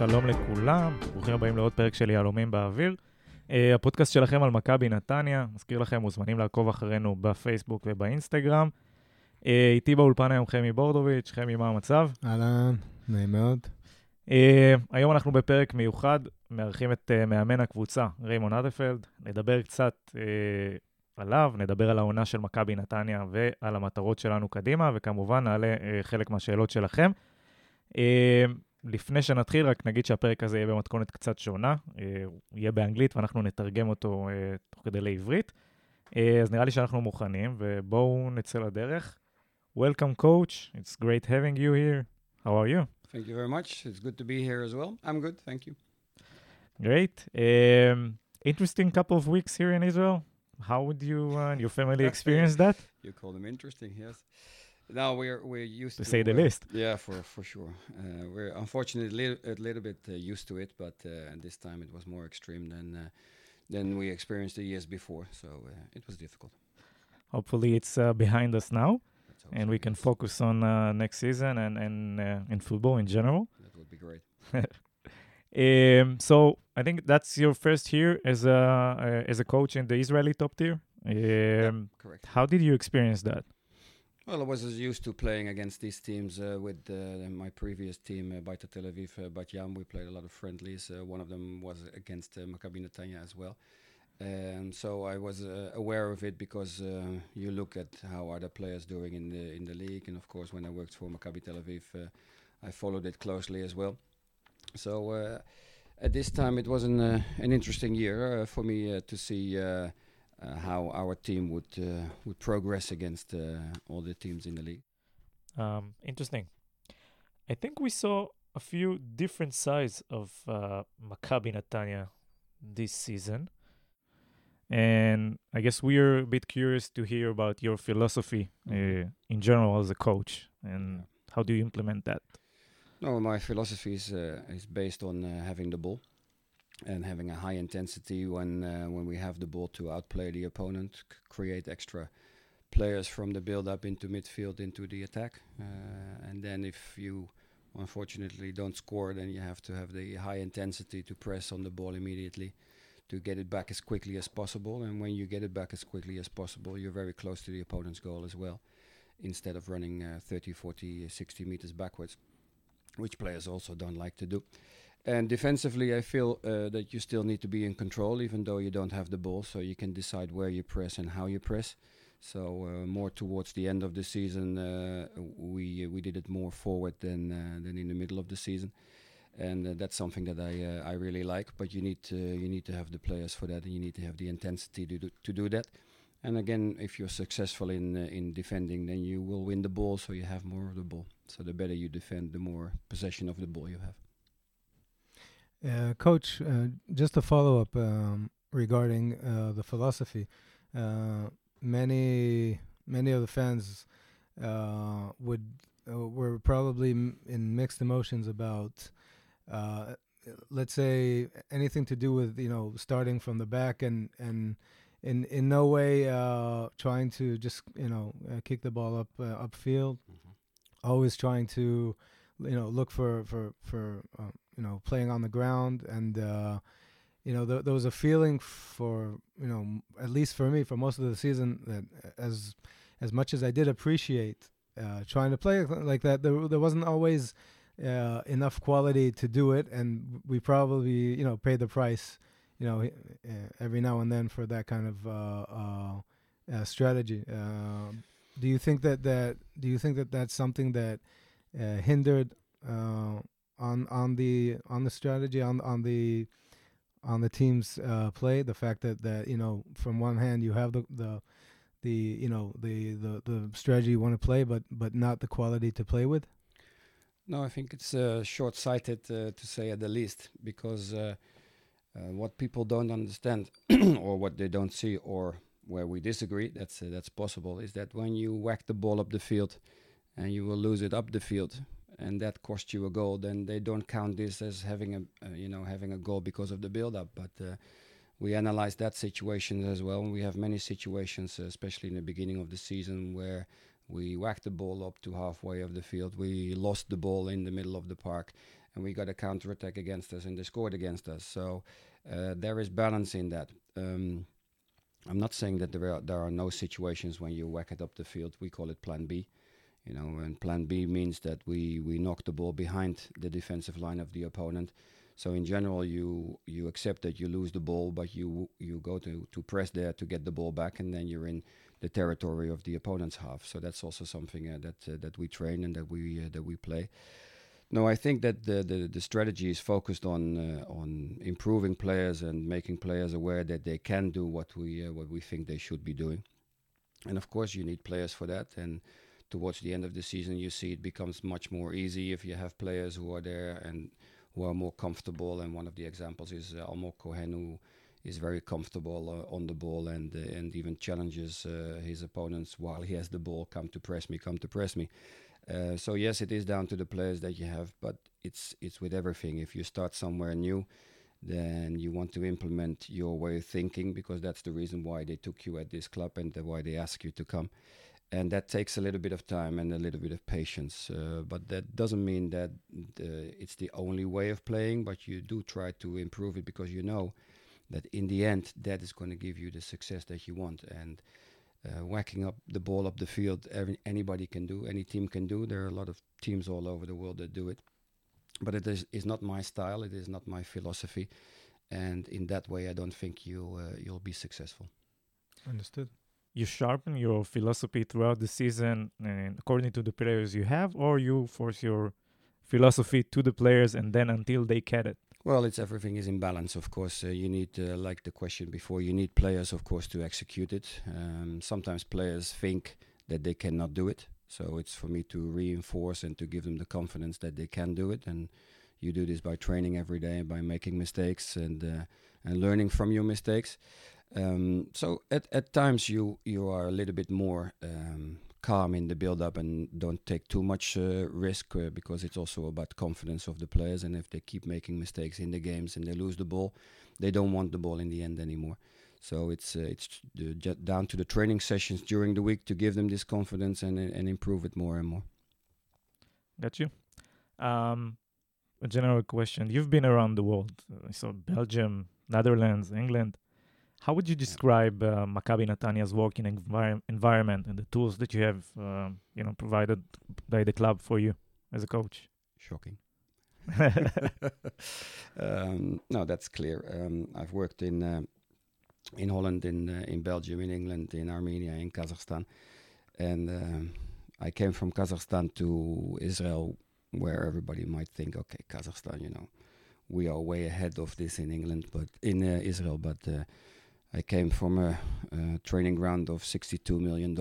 שלום לכולם, ברוכים הבאים לעוד פרק של יהלומים באוויר. Uh, הפודקאסט שלכם על מכבי נתניה, מזכיר לכם, מוזמנים לעקוב אחרינו בפייסבוק ובאינסטגרם. Uh, איתי באולפן היום חמי בורדוביץ', חמי, מה המצב? אהלן, נעים מאוד. Uh, היום אנחנו בפרק מיוחד, מארחים את uh, מאמן הקבוצה, ריימון אדפלד. נדבר קצת עליו, נדבר על העונה של מכבי נתניה ועל המטרות שלנו קדימה, וכמובן נעלה חלק מהשאלות שלכם. לפני שנתחיל, רק נגיד שהפרק הזה יהיה במתכונת קצת שונה, אה, הוא יהיה באנגלית ואנחנו נתרגם אותו אה, תוך כדי לעברית. אה, אז נראה לי שאנחנו מוכנים, ובואו נצא לדרך. Welcome, coach. It's great having you here. How are you? Thank you very much. It's good to be here as well. I'm good, thank you. Great. Um, interesting couple of weeks here in Israel. How would you and your family experience that? You call them interesting, yes. Now we're we're used To to, say the uh, least. Yeah, for for sure. Uh, we're unfortunately a little, a little bit uh, used to it, but uh, this time it was more extreme than uh, than we experienced the years before. So uh, it was difficult. Hopefully, it's uh, behind us now, and we can focus on uh, next season and and uh, in football in general. That would be great. Um, so I think that's your first year as a uh, as a coach in the Israeli top tier. Um, Correct. How did you experience that? Well, I was as used to playing against these teams uh, with uh, my previous team, uh, Beitar Tel Aviv, uh, Bat Yam. We played a lot of friendlies. Uh, one of them was against uh, Maccabi Netanya as well. And so I was uh, aware of it because uh, you look at how other players doing in the in the league, and of course when I worked for Maccabi Tel Aviv, uh, I followed it closely as well. So uh, at this time it was an uh, an interesting year uh, for me to see how our team would would progress against all the teams in the league. Um, interesting. I think we saw a few different sides of Maccabi Netanya this season. And I guess we are a bit curious to hear about your philosophy uh, Mhm. in general as a coach and how do you implement that? No, my philosophy is uh, is based on uh, having the ball and having a high intensity when uh, when we have the ball to outplay the opponent, c- create extra players from the build up into midfield into the attack, uh, and then if you unfortunately don't score, then you have to have the high intensity to press on the ball immediately to get it back as quickly as possible. And when you get it back as quickly as possible, you're very close to the opponent's goal as well, instead of running uh, 30, 40, 60 meters backwards which players also don't like to do. And defensively, I feel uh, that you still need to be in control, even though you don't have the ball, so you can decide where you press and how you press. So uh, more towards the end of the season, uh, we we did it more forward than uh, than in the middle of the season, and uh, that's something that I uh, I really like. But you need to you need to have the players for that, and you need to have the intensity to do, to do that. And again, if you're successful in uh, in defending, then you will win the ball, so you have more of the ball. So the better you defend, the more possession of the ball you have. Uh, Coach, uh, just a follow up um, regarding uh, the philosophy. Many many of the fans would were probably in mixed emotions about, uh, let's say, anything to do with you know starting from the back and and in in no way uh, trying to just you know uh, kick the ball up uh, upfield. always trying to you know look for for for uh, you know playing on the ground and uh you know there, there was a feeling for you know at least for me for most of the season that as as much as I did appreciate uh trying to play like that there there wasn't always uh enough quality to do it and we probably you know paid the price you know every now and then for that kind of uh uh, uh strategy. Um do you think that that do you think that that's something that uh, hindered uh, on on the on the strategy on on the on the team's play? The fact that that you know from one hand you have the the the you know the the, the strategy you want to play but but not the quality to play with No, I think it's uh, short-sighted uh, to say at the least, because uh, uh, what people don't understand, or what they don't see, or where we disagree, that's uh, that's possible, is that when you whack the ball up the field and you will lose it up the field, and that cost you a goal, then they don't count this as having a uh, you know having a goal because of the build-up. But uh, we analyze that situation as well. and We have many situations, uh, especially in the beginning of the season, where we whacked the ball up to halfway of the field. We lost the ball in the middle of the park, and we got a counter attack against us, and they scored against us. So uh, there is balance in that. Um, I'm not saying that there are there are no situations when you whack it up the field. We call it Plan B. You know, and Plan B means that we we knock the ball behind the defensive line of the opponent. So in general, you you accept that you lose the ball, but you you go to to press there to get the ball back, and then you're in the territory of the opponent's half. So that's also something uh, that uh, that we train and that we uh, that we play. No, I think that the, the, the strategy is focused on uh, on improving players and making players aware that they can do what we uh, what we think they should be doing. And of course, you need players for that. And towards the end of the season, you see it becomes much more easy if you have players who are there and who are more comfortable. And one of the examples is uh, Almog Cohen, who is very comfortable uh, on the ball and uh, and even challenges uh, his opponents while he has the ball. Come to press me, come to press me. Uh, so yes, it is down to the players that you have, but it's it's with everything. If you start somewhere new, then you want to implement your way of thinking because that's the reason why they took you at this club and why they ask you to come. And that takes a little bit of time and a little bit of patience. Uh, but that doesn't mean that uh, it's the only way of playing, but you do try to improve it because you know that in the end, that is going to give you the success that you want. And uh, whacking up the ball up the field, every, anybody can do, any team can do. There are a lot of teams all over the world that do it. But it is, is not my style, it is not my philosophy. And in that way, I don't think you, uh, you'll be successful. Understood. You sharpen your philosophy throughout the season and according to the players you have, or you force your philosophy to the players and then until they get it? Well, it's everything is in balance. Of course, uh, you need, uh, like the question before, you need players, of course, to execute it. Um, sometimes players think that they cannot do it, so it's for me to reinforce and to give them the confidence that they can do it. And you do this by training every day, by making mistakes and uh, and learning from your mistakes. Um, so at at times you you are a little bit more um, calm in the build up and don't take too much uh, risk uh, because it's also about confidence of the players and if they keep making mistakes in the games and they lose the ball they don't want the ball in the end anymore. So it's uh, it's down to the training sessions during the week to give them this confidence and and improve it more and more. Got you. Um, a general question. You've been around the world. So belgium netherlands england how would you describe uh, Maccabi Netanya's working envir- environment and the tools that you have, uh, you know, provided by the club for you as a coach? Shocking. um, no, that's clear. Um, I've worked in uh, in Holland, in uh, in Belgium, in England, in Armenia, in Kazakhstan, and um, I came from Kazakhstan to Israel, where everybody might think, okay, Kazakhstan, you know, we are way ahead of this in England, but in uh, Israel, but uh, I came from a, a, training ground of $62 million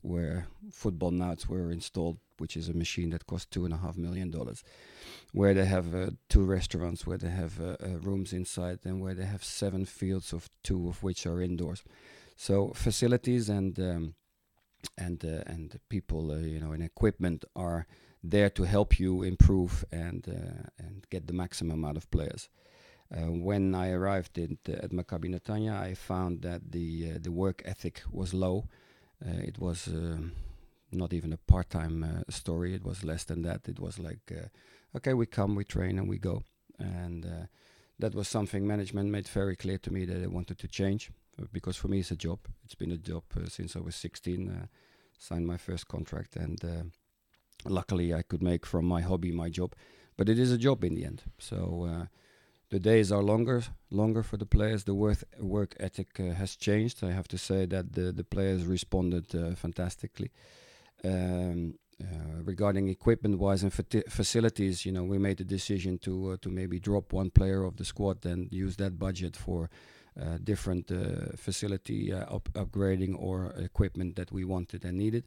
where Footbonauts were installed, which is a machine that cost $2.5 million, where they have uh, two restaurants, where they have uh, uh, rooms inside, and where they have seven fields, of two of which are indoors. So facilities and um, and uh, and people, uh, you know, and equipment are there to help you improve and uh, and get the maximum out of players. Uh, when I arrived in, at Maccabi Netanya, I found that the uh, the work ethic was low. Uh, it was um, not even a part-time uh, story. It was less than that. It was like, uh, okay, we come, we train, and we go. And uh, that was something management made very clear to me that they wanted to change. because for me, it's a job. It's been a job since I was 16. signed my first contract, and luckily, I could make from my hobby my job. But it is a job in the end. So the days are longer longer for the players. The work work ethic uh, has changed. I have to say that the the players responded uh, fantastically. Um, uh, regarding equipment wise and facilities you know we made the decision to uh, to maybe drop one player of the squad and use that budget for uh, different uh, facility up upgrading or equipment that we wanted and needed.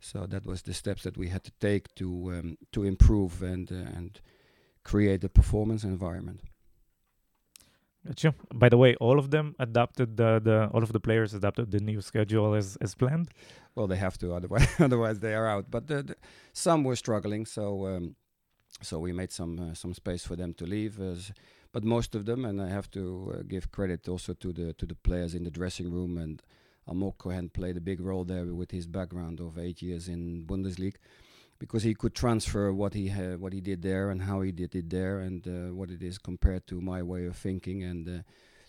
So that was the steps that we had to take to um, to improve and and create a performance environment Gotcha. By the way, all of them adapted the, the all of the players adapted the new schedule as as planned. Well, they have to, otherwise otherwise they are out. But the, the, some were struggling, so um, so we made some uh, some space for them to leave. As, but most of them, and I have to uh, give credit also to the to the players in the dressing room and Almog Cohen played a big role there with his background of eight years in Bundesliga, because he could transfer what he had, what he did there and how he did it there, and uh, what it is compared to my way of thinking, and uh,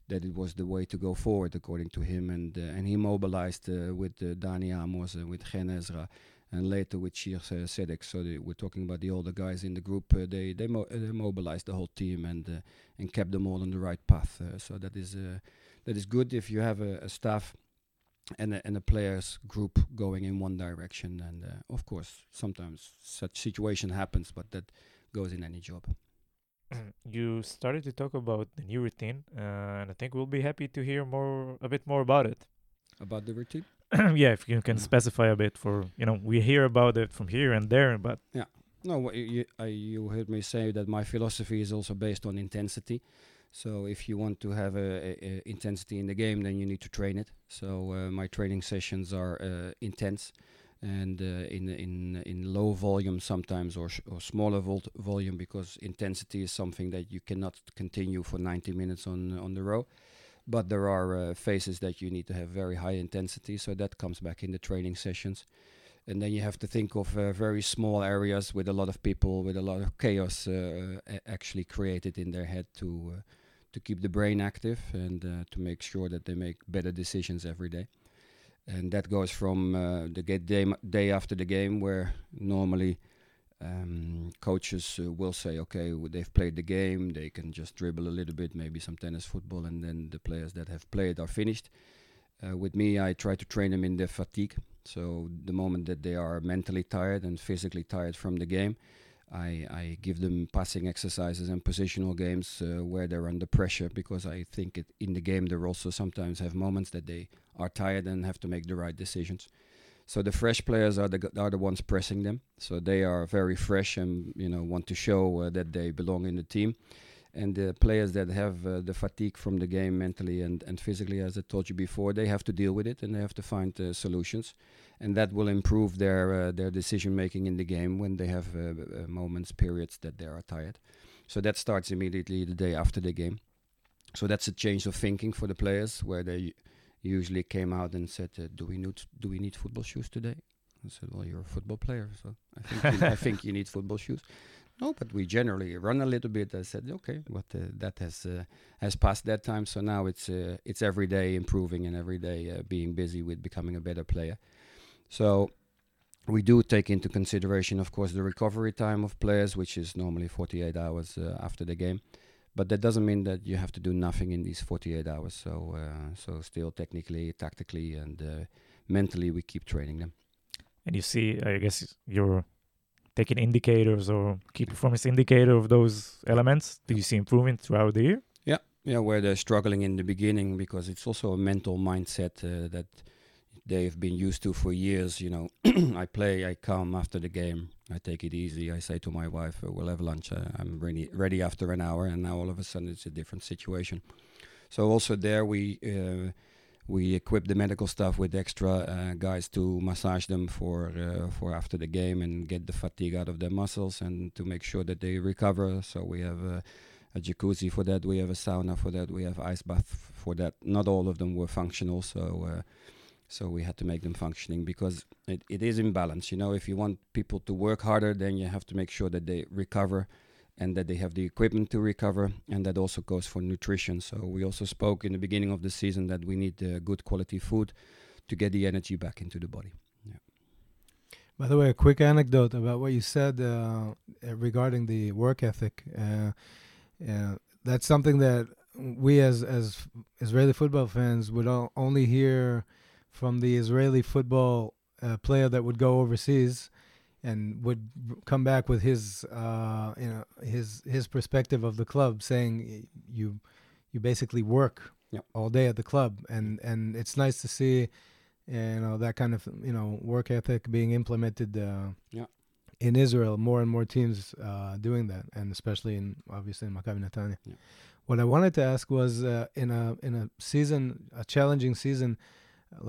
that it was the way to go forward according to him, and uh, and he mobilized uh, with uh, Dani Amos and with Hen Ezra. And later with Shir uh, Tzedek, so we're talking about the older guys in the group. Uh, they they, mo- they mobilized the whole team and and kept them all on the right path. so that is that is good if you have a, a staff and a, and a players group going in one direction. And uh, of course, sometimes such situation happens, but that goes in any job. You started to talk about the new routine, uh, and I think we'll be happy to hear more, a bit more about it. About the routine? yeah, if you can Yeah. specify a bit for you know, we hear about it from here and there, but yeah, No, wha- you, I, you heard me say that my philosophy is also based on intensity. So if you want to have a, a, a intensity in the game, then you need to train it. So uh, my training sessions are uh, intense, and uh, in in in low volume sometimes or sh- or smaller vol- volume because intensity is something that you cannot continue for 90 minutes on on the row. But there are uh, phases that you need to have very high intensity, so that comes back in the training sessions and then you have to think of uh, very small areas with a lot of people with a lot of chaos uh, actually created in their head to to keep the brain active and uh, to make sure that they make better decisions every day. And that goes from uh, the day, day after the game where normally um, coaches uh, will say okay w- they've played the game they can just dribble a little bit maybe some tennis football and then the players that have played are finished. Uh, with me i try to train them in their fatigue. So the moment that they are mentally tired and physically tired from the game, I, I give them passing exercises and positional games uh, where they're under pressure because I think it, in the game they also sometimes have moments that they are tired and have to make the right decisions. So the fresh players are the are the ones pressing them. So they are very fresh and you know want to show uh, that they belong in the team. And the players that have uh, the fatigue from the game mentally and, and physically, as I told you before, they have to deal with it and they have to find uh, solutions. And that will improve their uh, their decision making in the game when they have uh, uh, moments periods that they are tired. So that starts immediately the day after the game. So that's a change of thinking for the players where they usually came out and said uh, do we need do we need football shoes today? I said well you're a football player so I think you, I think you need football shoes no but we generally run a little bit I said okay but uh, that has uh, has passed that time so now it's uh, it's every day improving and every day uh, being busy with becoming a better player so we do take into consideration, of course, the recovery time of players, which is normally 48 hours uh, after the game. But that doesn't mean that you have to do nothing in these 48 hours. So, uh, so still technically, tactically, and mentally, we keep training them. and you see, I guess you're taking indicators or key performance indicator of those elements. Do you see improvement throughout the year? Yeah, yeah, where they're struggling in the beginning because it's also a mental mindset uh, that they've been used to for years. You know, I play, I come after the game, I take it easy. I say to my wife, uh, "We'll have lunch. Uh, I'm ready, ready after an hour." And now all of a sudden, it's a different situation. So also there, we uh, we equip the medical staff with extra uh, guys to massage them for uh, for after the game and get the fatigue out of their muscles and to make sure that they recover. So we have. Uh, a jacuzzi for that. We have a sauna for that. We have ice bath for that. Not all of them were functional, so uh, so we had to make them functioning because it, it is imbalance. You know, if you want people to work harder, then you have to make sure that they recover and that they have the equipment to recover, and that also goes for nutrition. So we also spoke in the beginning of the season that we need uh, good quality food to get the energy back into the body. By the way, a quick anecdote about what you said uh, uh, regarding the work ethic. Uh, uh, that's something that we, as as Israeli football fans, would only hear from the Israeli football uh, player that would go overseas and would come back with his uh, you know his his perspective of the club, saying you you basically work Yep. all day at the club, and and it's nice to see you know that kind of you know work ethic being implemented uh, Yeah. in Israel. More and more teams uh, doing that, and especially in obviously in Maccabi Netanya. What I wanted to ask was uh, in a in a season, a challenging season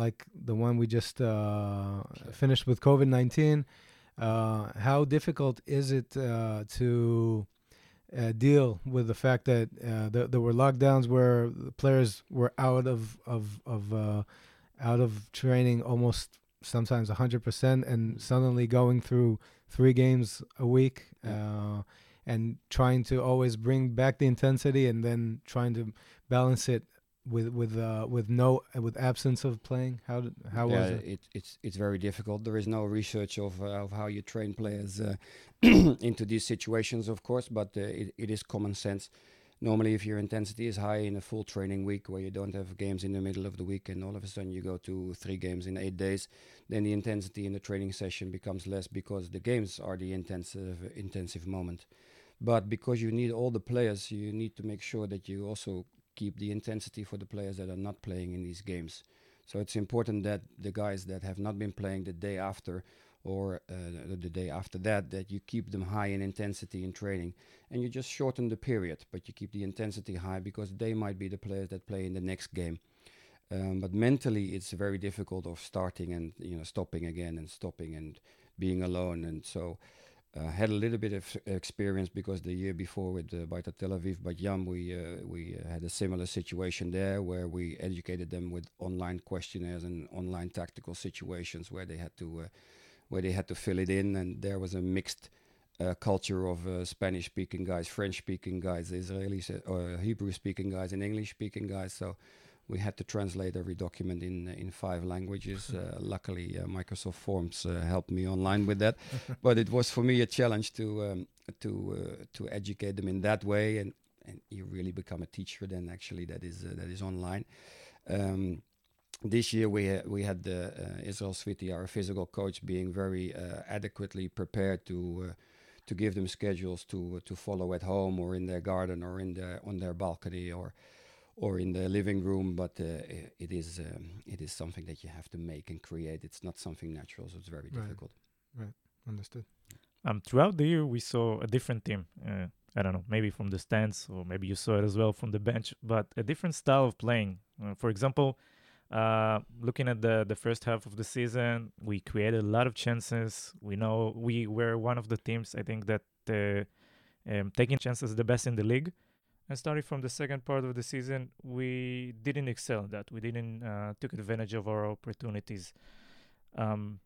like the one we just uh, finished with COVID nineteen. Uh, how difficult is it uh, to uh, deal with the fact that uh, th- there were lockdowns where the players were out of of of uh, out of training almost sometimes 100% and suddenly going through three games a week uh, and trying to always bring back the intensity and then trying to balance it with with uh, with no with absence of playing how did, how yeah, was it it, it's it's very difficult. There is no research of uh, of how you train players uh, into these situations, of course, but uh, it, it is common sense. Normally, if your intensity is high in a full training week where you don't have games in the middle of the week, and all of a sudden you go to three games in eight days, then the intensity in the training session becomes less because the games are the intensive intensive moment. But because you need all the players, you need to make sure that you also keep the intensity for the players that are not playing in these games. So it's important that the guys that have not been playing the day after or uh, the day after that, that you keep them high in intensity in training. And you just shorten the period, but you keep the intensity high because they might be the players that play in the next game. Um, but mentally, it's very difficult of starting and you know stopping again and stopping and being alone. And so uh, had a little bit of experience because the year before with uh, Beitar Tel Aviv, Bat Yam, we uh, we uh, had a similar situation there where we educated them with online questionnaires and online tactical situations where they had to uh, where they had to fill it in, and there was a mixed uh, culture of uh, Spanish-speaking guys, French-speaking guys, Israelis, or Hebrew-speaking guys, and English-speaking guys. So we had to translate every document in in five languages. Uh, luckily, uh, Microsoft Forms uh, helped me online with that, but it was for me a challenge to um, to uh, to educate them in that way, and and you really become a teacher then. Actually, that is uh, that is online. Um, this year we ha- we had the uh, Israel Sviti, our physical coach, being very adequately prepared to to give them schedules to to follow at home or in their garden or in their on their balcony or or in the living room, but uh, it is um, it is something that you have to make and create. It's not something natural, so it's very Right. difficult. right understood Um, throughout the year, we saw a different team. Uh, I don't know, maybe from the stands, or maybe you saw it as well from the bench, but a different style of playing. Uh, for example, uh, looking at the the first half of the season, we created a lot of chances. We know we were one of the teams, I think, that uh, um, taking chances the best in the league. And starting from the second part of the season, we didn't excel in that. We didn't uh, took advantage of our opportunities. Um,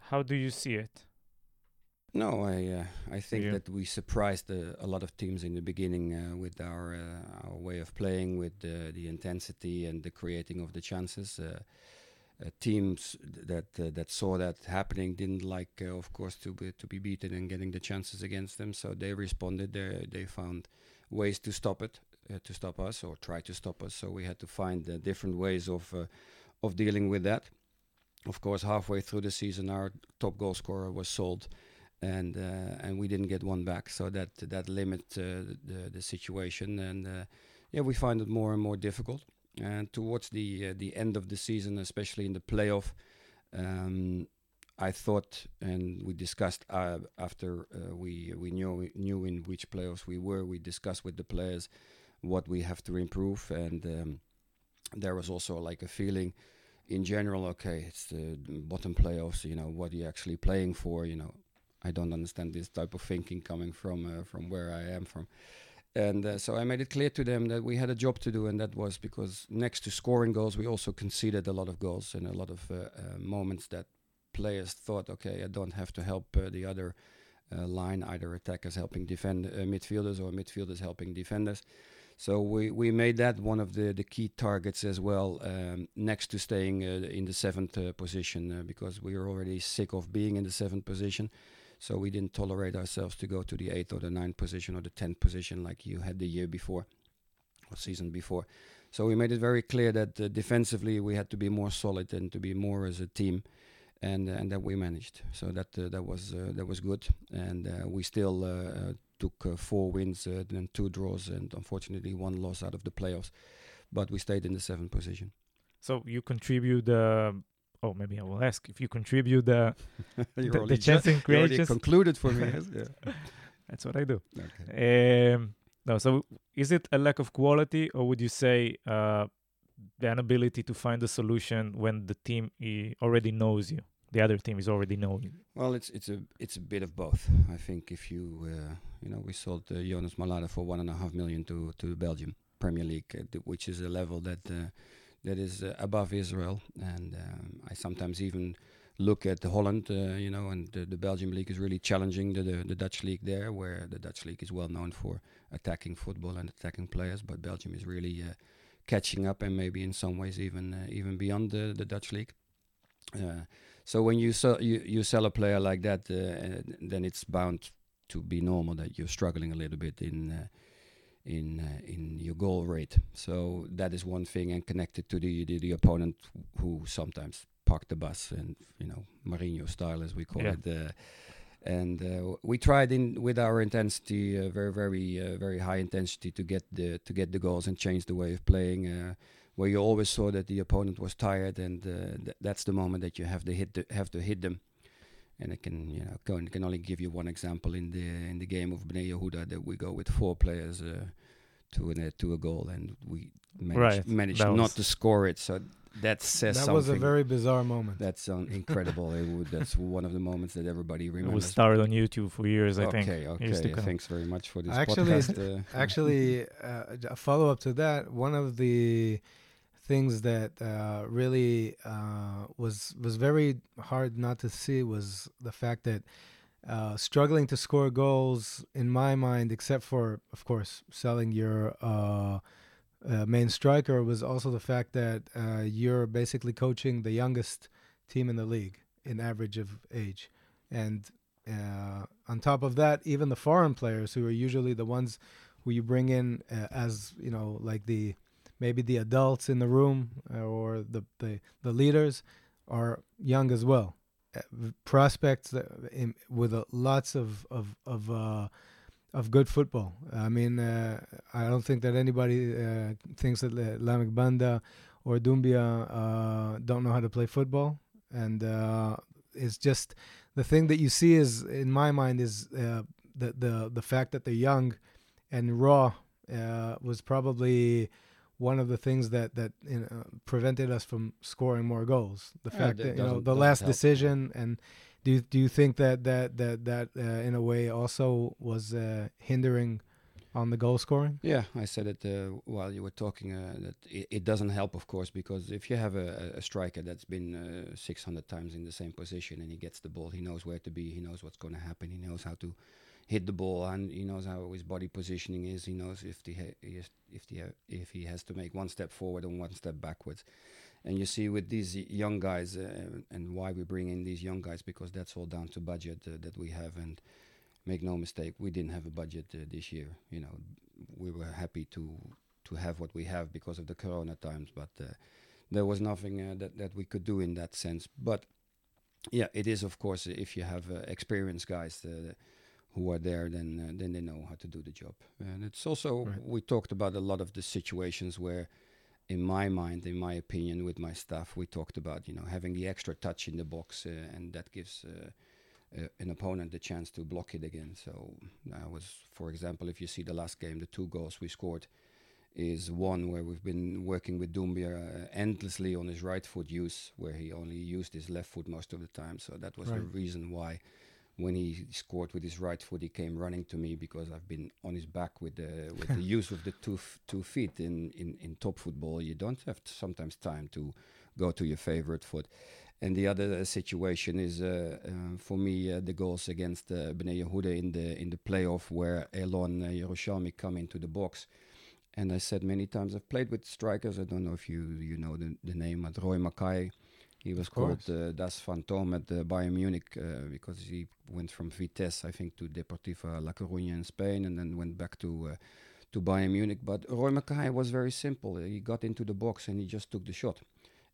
how do you see it? No, I uh, I think that we surprised uh, a lot of teams in the beginning uh, with our uh, our way of playing, with the, the intensity and the creating of the chances. Uh, uh, teams that uh, that saw that happening didn't like, uh, of course, to be to be beaten and getting the chances against them. So they responded. They they found ways to stop it, uh, to stop us, or try to stop us. So we had to find uh, different ways of uh, of dealing with that. Of course, halfway through the season, our top goal scorer was sold and uh, and we didn't get one back. So that that limit uh, the the situation, and yeah, we find it more and more difficult. And towards the the end of the season, especially in the playoff, um, I thought, and we discussed uh, after uh, we we knew knew in which playoffs we were. We discussed with the players what we have to improve, and um, there was also like a feeling in general. Okay, it's the bottom playoffs. You know what are you actually playing for? You know, I don't understand this type of thinking coming from uh, from where I am from. And uh, so I made it clear to them that we had a job to do, and that was because next to scoring goals, we also conceded a lot of goals and a lot of uh, uh, moments that players thought, okay, I don't have to help uh, the other uh, line, either attackers helping defend uh, midfielders or midfielders helping defenders. So we, we made that one of the, the key targets as well, um, next to staying uh, in the seventh uh, position, because we were already sick of being in the seventh position. So we didn't tolerate ourselves to go to the eighth or the ninth position or the tenth position like you had the year before or season before. So we made it very clear that uh, defensively we had to be more solid and to be more as a team, and and that we managed. So that uh, that was uh, that was good, and uh, we still uh, uh, took uh, four wins uh, and two draws, and unfortunately one loss out of the playoffs, but we stayed in the seventh position. So you contribute oh, maybe I will ask if you contribute the the, the chance and already creations. concluded for me. yes? Yeah. That's what I do. Okay. Um, No, so is it a lack of quality, or would you say uh, the inability to find a solution when the team already knows you? The other team is already knowing you. Well, it's it's a it's a bit of both. I think if you uh, you know we sold uh, Jonas Malada for one and a half million to to Belgium Premier League, uh, which is a level that uh, that is uh, above Israel, and um, I sometimes even look at Holland, you know, and the, the Belgium league is really challenging the, the the Dutch league there, where the Dutch league is well known for attacking football and attacking players, but Belgium is really catching up and maybe in some ways even uh, even beyond the, the Dutch league. Uh, so when you sell you, you sell a player like that, uh, uh, then it's bound to be normal that you're struggling a little bit in uh, in uh, in your goal rate. So that is one thing, and connected to the the, the opponent who sometimes park the bus and you know Mourinho style as we call Yeah. it. And uh, we tried in with our intensity, uh, very very uh, very high intensity, to get the to get the goals and change the way of playing. Uh, where you always saw that the opponent was tired, and uh, th- that's the moment that you have to hit the, have to hit them. And I can you know can, can only give you one example in the in the game of Bnei Yehuda that we go with four players uh, to an, uh, to a goal, and we managed, Right, managed not to score it. So that says that something. was a very bizarre moment. that's um, incredible. it would, that's one of the moments that everybody remembers. It was remembers. started on YouTube for years, I okay, think. okay. Used to. Thanks very much for this Actually- podcast. Uh, Actually, uh, a follow up to that, one of the things that uh, really uh, was was very hard not to see was the fact that uh, struggling to score goals, in my mind, except for of course selling your uh, uh, main striker, was also the fact that uh, you're basically coaching the youngest team in the league in average of age, and uh, on top of that, even the foreign players who are usually the ones who you bring in uh, as you know like the maybe the adults in the room uh, or the the, the leaders are young as well. Prospects that, in, with lots of of of of good football. I mean, uh, I don't think that anybody uh, thinks that Lameck Banda or Doumbia uh, don't know how to play football, and uh, it's just the thing that you see is, in my mind, is uh, the the the fact that they're young and raw uh, was probably one of the things that that you know, prevented us from scoring more goals. The Yeah, fact that that you know the last help. decision and do you, do you think that that that that uh, in a way also was uh, hindering on the goal scoring? Yeah, I said it uh, while you were talking. Uh, that it, it doesn't help, of course, because if you have a, a- striker that's been uh, 600 times in the same position and he gets the ball, he knows where to be, he knows what's going to happen, he knows how to hit the ball, and he knows how his body positioning is. He knows if he if ha- if he has to make one step forward and one step backwards. And you see with these young guys, uh, and why we bring in these young guys, because that's all down to budget uh, that we have and make no mistake, we didn't have a budget uh, this year. You know, we were happy to to have what we have because of the Corona times, but uh, there was nothing uh, that that we could do in that sense. But yeah, it is of course if you have uh, experienced guys. Uh, who are there, then uh, then they know how to do the job, and it's also Right. we talked about a lot of the situations where, in my mind, in my opinion, with my staff, we talked about you know having the extra touch in the box, uh, and that gives uh, uh, an opponent the chance to block it again. So I was, for example, if you see the last game, the two goals we scored is one where we've been working with Doumbia uh, endlessly on his right foot use, where he only used his left foot most of the time. So that was the reason why. When he scored with his right foot, he came running to me because I've been on his back with the with the use of the two f- two feet in, in, in top football. You don't have t- sometimes time to go to your favorite foot. And the other uh, situation is uh, uh, for me uh, the goals against uh, Bnei Yehuda in the in the playoff where Elon uh, Yerushalmi come into the box. And I said many times I've played with strikers. I don't know if you you know the, the name, but Roy Makaay. He was called uh, Das Phantom at uh, Bayern Munich uh, because he went from Vitesse, I think, to Deportivo La Coruña in Spain, and then went back to uh, to Bayern Munich. But Roy Makaay was very simple. He got into the box and he just took the shot.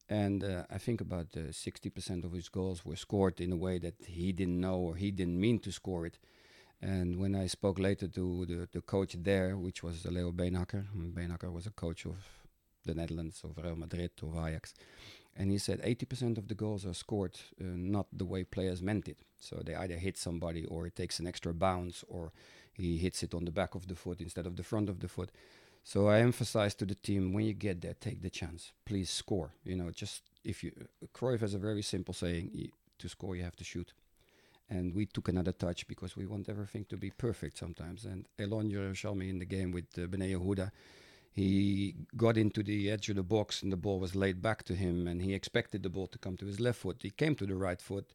And uh, I think about uh, 60% of his goals were scored in a way that he didn't know or he didn't mean to score it. And when I spoke later to the, the coach there, which was Leo Beenhakker, Beenhakker was a coach of the Netherlands, of Real Madrid, of Ajax, And he said 80% of the goals are scored uh, not the way players meant it. So they either hit somebody or it takes an extra bounce or he hits it on the back of the foot instead of the front of the foot. So I emphasize to the team when you get there, take the chance. Please score. You know, just if you. Cruyff has a very simple saying: to score, you have to shoot. And we took another touch because we want everything to be perfect sometimes. And Elon Yerushalmi in the game with uh, Bnei Yehuda, he got into the edge of the box and the ball was laid back to him and he expected the ball to come to his left foot. He came to the right foot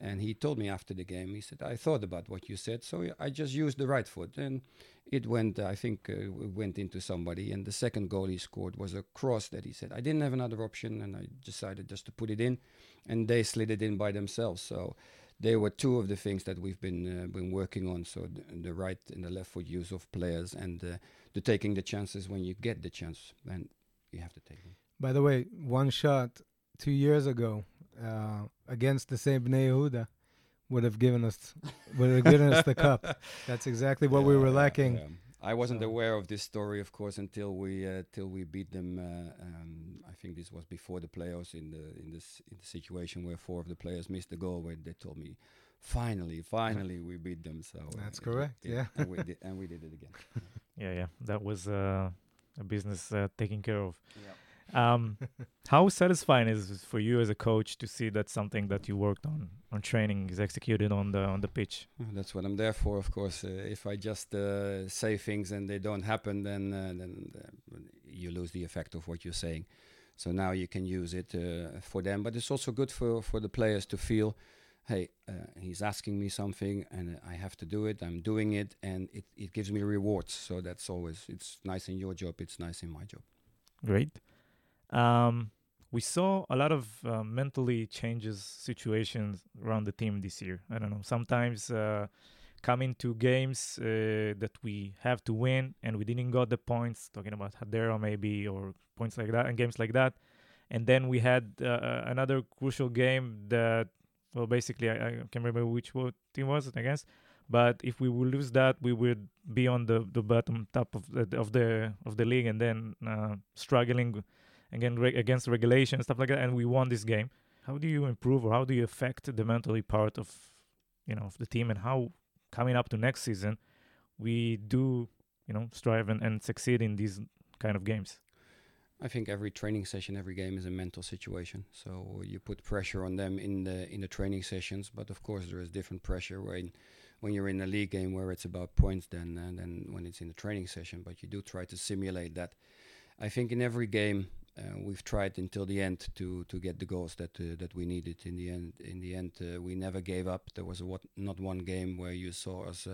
and he told me after the game, he said, I thought about what you said, so I just used the right foot. And it went, I think, uh, went into somebody. And the second goal he scored was a cross that he said, I didn't have another option and I decided just to put it in. And they slid it in by themselves. So they were two of the things that we've been uh, been working on. So the, the, right and the left foot use of players and uh, the taking the chances when you get the chance, and you have to take them. By the way, one shot two years ago uh, against the same Bnei Yehuda would have given us would have given us the cup. That's exactly what yeah, we were lacking. Yeah. I wasn't aware of this story, of course, until we uh, till we beat them. Uh, um, I think this was before the playoffs in the in this in the situation where four of the players missed the goal. Where they told me, finally, finally, we beat them. So uh, that's correct. It, yeah, and we, did, and we did it again. yeah, yeah, that was uh, a business uh, taken care of. Yeah. Um, how satisfying is it for you as a coach to see that something that you worked on on training is executed on the on the pitch? That's what I'm there for, of course. Uh, if I just uh, say things and they don't happen, then uh, then uh, you lose the effect of what you're saying. So now you can use it uh, for them, but it's also good for for the players to feel. Hey, uh, he's asking me something, and I have to do it. I'm doing it, and it, it gives me rewards. So that's always it's nice in your job. It's nice in my job. Great. Um, we saw a lot of uh, mentally changes situations around the team this year. I don't know. Sometimes uh, coming to games uh, that we have to win and we didn't got the points. Talking about Hadera maybe or points like that and games like that. And then we had uh, another crucial game that, well, basically I, I can't remember which team was it against. But if we would lose that, we would be on the, the bottom top of the of the of the league and then uh, struggling again re- against regulation stuff like that, and we won this game. How do you improve, or how do you affect the mentally part of, you know, of the team, and how coming up to next season, we do, you know, strive and, and succeed in these kind of games? I think every training session, every game is a mental situation. So you put pressure on them in the in the training sessions, but of course there is different pressure when when you're in a league game where it's about points than uh, than when it's in a training session. But you do try to simulate that. I think in every game uh, we've tried until the end to to get the goals that uh, that we needed. In the end, in the end, uh, we never gave up. There was what, not one game where you saw us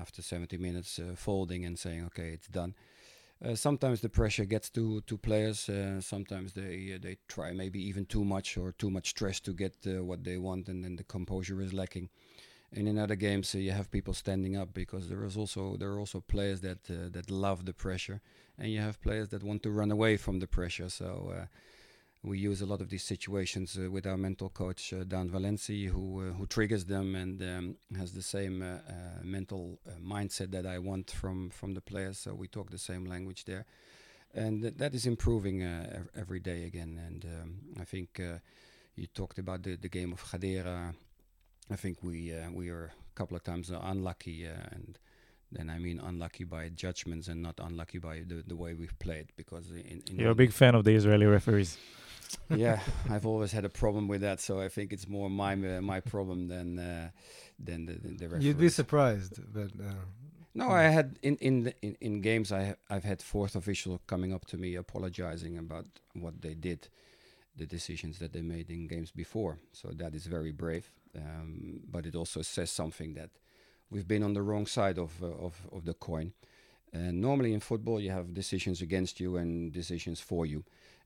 after 70 minutes folding and saying, "Okay, it's done." Uh, sometimes the pressure gets to to players. Uh, sometimes they uh, they try maybe even too much or too much stress to get what they want, and then the composure is lacking. And in other games, you have people standing up because there is also there are also players that that love the pressure and you have players that want to run away from the pressure. So uh, we use a lot of these situations uh, with our mental coach uh, Dan Valenci, who uh, who triggers them and um, has the same uh, uh, mental mindset that I want from from the players. So we talk the same language there, and th- that is improving ev- every day again. And um, I think you talked about the the game of Hadera. I think we we are a couple of times unlucky and then I mean unlucky by judgments and not unlucky by the, the way we've played because in, in you're a big fan of the Israeli referees. Yeah, I've always had a problem with that, so I think it's more my uh, my problem than uh, than the, the, referees. You'd be surprised, but uh, no, I had in in the, in, in games I ha- I've had fourth official coming up to me apologizing about what they did, the decisions that they made in games before. So that is very brave, um, but it also says something that we've been on the wrong side of uh, of, of the coin. And normally in football, you have decisions against you and decisions for you,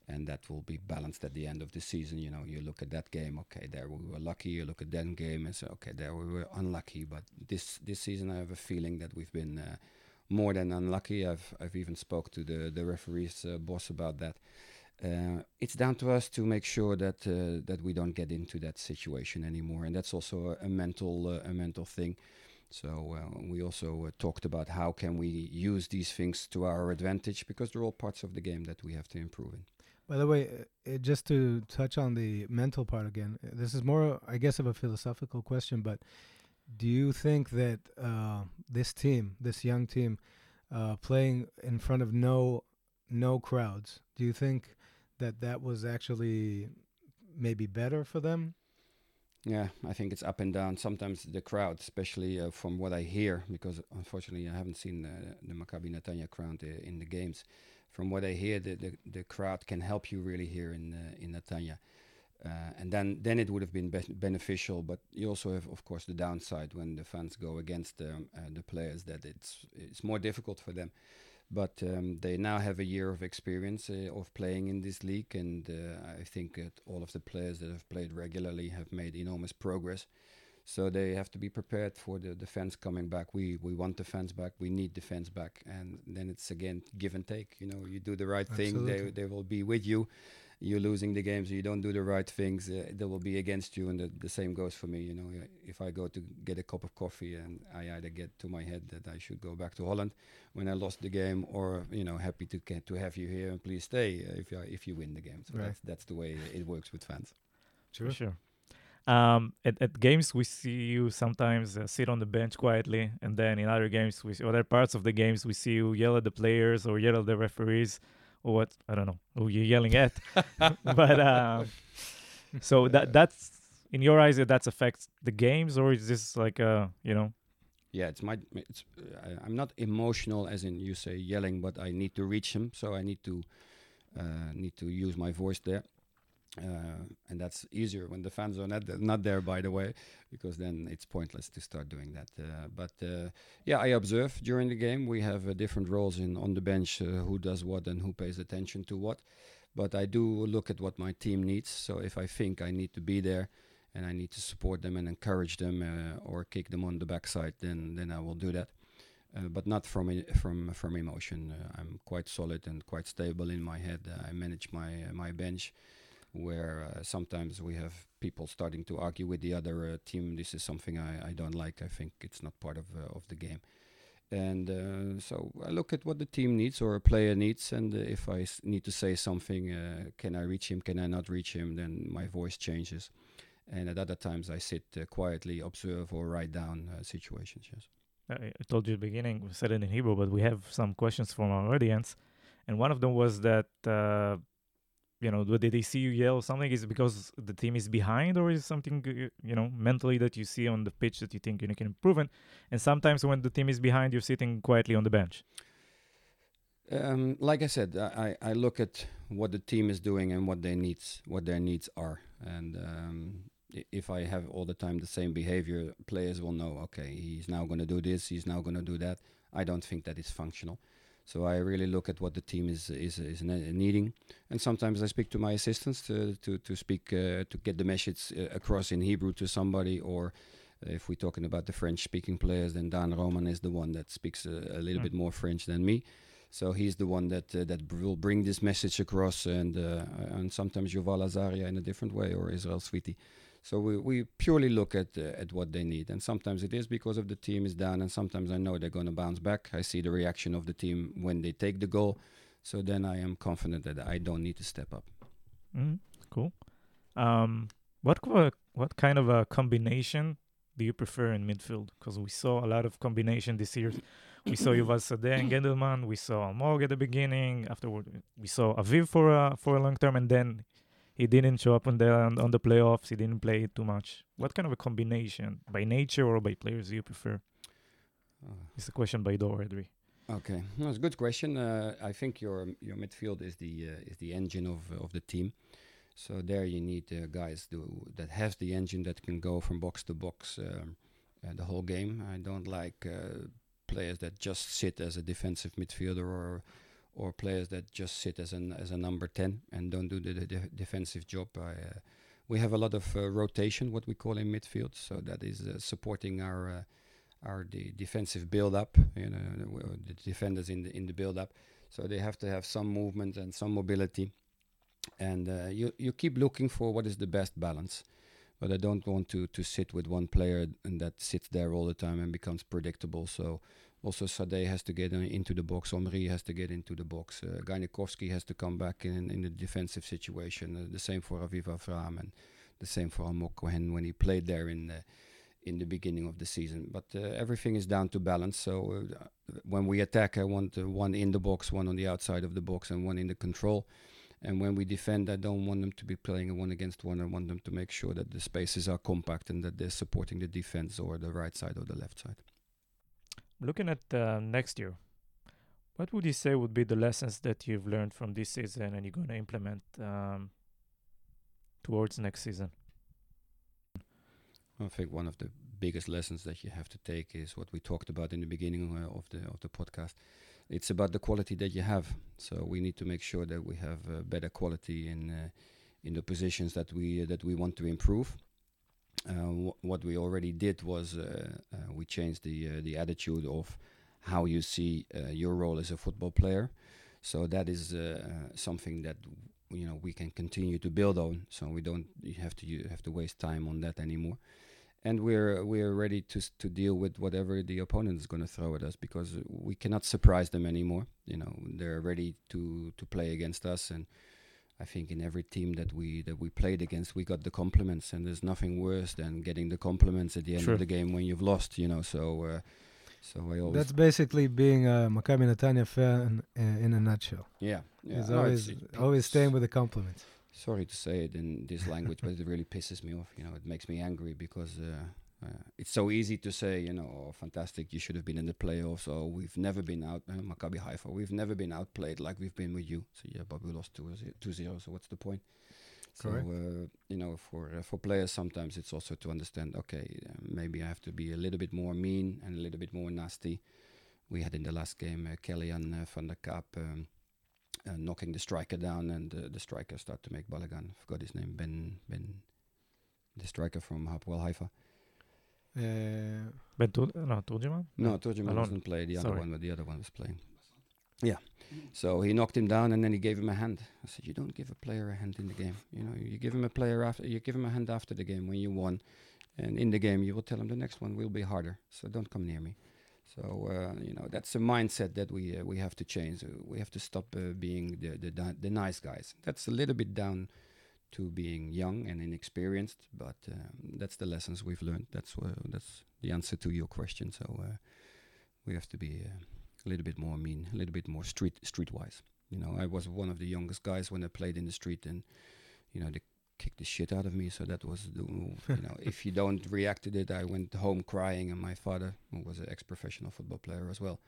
and that will be balanced at the end of the season. You know, you look at that game, okay, there we were lucky. You look at that game and say, okay, there we were unlucky. But this this season, I have a feeling that we've been uh, more than unlucky. I've I've even spoke to the the referee's uh, boss about that. Uh, it's down to us to make sure that uh, that we don't get into that situation anymore, and that's also a, mental uh, a mental thing. So uh, we also uh, talked about how can we use these things to our advantage because they're all parts of the game that we have to improve in. By the way, uh, uh, just to touch on the mental part again, uh, this is more, I guess, of a philosophical question. But do you think that uh, this team, this young team, uh, playing in front of no no crowds, do you think that that was actually maybe better for them? Yeah, I think it's up and down. Sometimes the crowd, especially uh, from what I hear, because unfortunately I haven't seen the Maccabi Netanya crowd in the games. From what I hear, the, the, the crowd can help you really here in uh, in Netanya. Uh, and then, then it would have been be- beneficial, but you also have, of course, the downside when the fans go against um, uh, the players that it's it's more difficult for them but um, they now have a year of experience uh, of playing in this league, and uh, I think that all of the players that have played regularly have made enormous progress. So they have to be prepared for the, defense coming back. We we want the fans back. We need defense back, and then it's again give and take. You know, you do the right Absolutely. thing, they they will be with you you're losing the games, you don't do the right things, uh, they will be against you. And the, the, same goes for me. You know, if I go to get a cup of coffee and I either get to my head that I should go back to Holland when I lost the game, or you know, happy to get to have you here and please stay uh, if you if you win the game. So right. that's that's the way it works with fans. Sure, sure. Um, at, at games, we see you sometimes uh, sit on the bench quietly, and then in other games, we see other parts of the games, we see you yell at the players or yell at the referees or what I don't know who you're yelling at, but um, so that that's in your eyes that affects the games, or is this like a you know? Yeah, it's my. It's uh, I'm not emotional as in you say yelling, but I need to reach him, so I need to uh, need to use my voice there. Uh, and that's easier when the fans are not, not there, by the way, because then it's pointless to start doing that. Uh, but uh, yeah, I observe during the game. We have uh, different roles in on the bench, uh, who does what and who pays attention to what. But I do look at what my team needs. So if I think I need to be there and I need to support them and encourage them uh, or kick them on the backside, then then I will do that. but not from from from emotion. I'm quite solid and quite stable in my head. I manage my my bench where uh, sometimes we have people starting to argue with the other uh, team. This is something I, I don't like. I think it's not part of uh, of the game. And uh, so I look at what the team needs or a player needs, and uh, if I need to say something, uh, can I reach him? Can I not reach him? Then my voice changes. And at other times, I sit quietly, observe, or write down situations. Yes. I told you at the beginning, we said it in Hebrew, but we have some questions from our audience. And one of them was that you know, did they see you yell something? Is because the team is behind, or is something you know mentally that you see on the pitch that you think you can improve? And and sometimes when the team is behind, you're sitting quietly on the bench. Um, like I said, I, I look at what the team is doing and what their needs what their needs are, and um, if I have all the time the same behavior, players will know. Okay, he's now going to do this. He's now going to do that. I don't think that is functional. So I really look at what the team is is is needing, and sometimes I speak to my assistants to to to speak uh, to get the message uh, across in Hebrew to somebody, or if we're talking about the French-speaking players, then Dan Roman is the one that speaks a, a little mm. bit more French than me. So he's the one that uh, that will bring this message across, and uh, and sometimes Yuval Azaria in a different way, or Israel Sweetie. So we, we purely look at uh, at what they need, and sometimes it is because of the team is down, and sometimes I know they're going to bounce back. I see the reaction of the team when they take the goal, so then I am confident that I don't need to step up. Mm, cool. Um, what what kind of a combination do you prefer in midfield? Because we saw a lot of combination this year. we saw Yuval Sadeh and Gendelman. We saw Morg at the beginning. Afterward, we saw Aviv for a, for a long term, and then he didn't show up on the on the playoffs. He didn't play too much. What kind of a combination, by nature or by players, do you prefer? Uh, it's a question by Dor Edry. Okay, that's a good question. Uh, I think your your midfield is the uh, is the engine of of the team. So there you need uh, guys do, that has the engine that can go from box to box um, uh, the whole game. I don't like uh, players that just sit as a defensive midfielder or or players that just sit as an as a number 10 and don't do the, the defensive job. I, uh, we have a lot of uh, rotation, what we call in midfield, so that is uh, supporting our our the defensive build up. You know, the defenders in the in the build up, so they have to have some movement and some mobility, and uh, you you keep looking for what is the best balance. but I don't want to to sit with one player and that sits there all the time and becomes predictable. So also Sade has to get into the box. Omri has to get into the box. Uh, has to come back in in the defensive situation. Uh, the same for Aviv Avraham and the same for Almog Cohen when he played there in the in the beginning of the season. But uh, everything is down to balance. So uh, when we attack, I want uh, one in the box, one on the outside of the box, and one in the control. And when we defend, I don't want them to be playing one against one. I want them to make sure that the spaces are compact and that they're supporting the defense or the right side or the left side. Looking at uh, next year, what would you say would be the lessons that you've learned from this season and you're going to implement um, towards next season? I think one of the biggest lessons that you have to take is what we talked about in the beginning uh, of the of the podcast. It's about the quality that you have. So we need to make sure that we have uh, better quality in uh, in the positions that we uh, that we want to improve. Uh, what we already did was uh, uh we changed the uh, the attitude of how you see uh, your role as a football player. So that is something that you know we can continue to build on. So we don't have to have to waste time on that anymore and we're we're ready to to deal with whatever the opponent is going to throw at us because we cannot surprise them anymore. You know, they're ready to to play against us, and I think in every team that we that we played against, we got the compliments, and there's nothing worse than getting the compliments at the end of the game when you've lost. You know, so. Uh, so I always That's basically being a Maccabi Netanya fan uh, in a nutshell. Yeah, yeah. It's always it's, always staying with the compliments sorry to say it in this language, but it really pisses me off. You know, it makes me angry because uh, uh, it's so easy to say, you know, oh, fantastic, you should have been in the playoffs. Or we've never been out, uh, Maccabi Haifa, we've never been outplayed like we've been with you. So yeah, but we lost 2 0, so what's the point? Correct. So uh, you know, for uh, for players, sometimes it's also to understand. Okay, uh, maybe I have to be a little bit more mean and a little bit more nasty. We had in the last game uh, Kellyan uh, van der Kaap um, uh, knocking the striker down, and uh, the striker started to make balagan. I forgot his name. Ben Ben, the striker from Hapoel Haifa. Uh, ben Tur- no Turjiman. No, Turjiman wasn't playing. The Sorry. other one, but the other one was playing. Yeah. So he knocked him down and then he gave him a hand. I said, "You don't give a player a hand in the game. You know, you give him a player after you give him a hand after the game when you won, and in the game you will tell him the next one will be harder. So don't come near me." So uh, you know that's a mindset that we uh, we have to change. Uh, we have to stop uh, being the, the the nice guys. That's a little bit down to being young and inexperienced, but um, that's the lessons we've learned. That's that's the answer to your question. So uh, we have to be uh, a little bit more mean, a little bit more street streetwise. You know, I was one of the youngest guys when I played in the street, and you know they kicked the shit out of me. So that was the you know if you don't react to it, I went home crying, and my father, who was an ex-professional football player as well,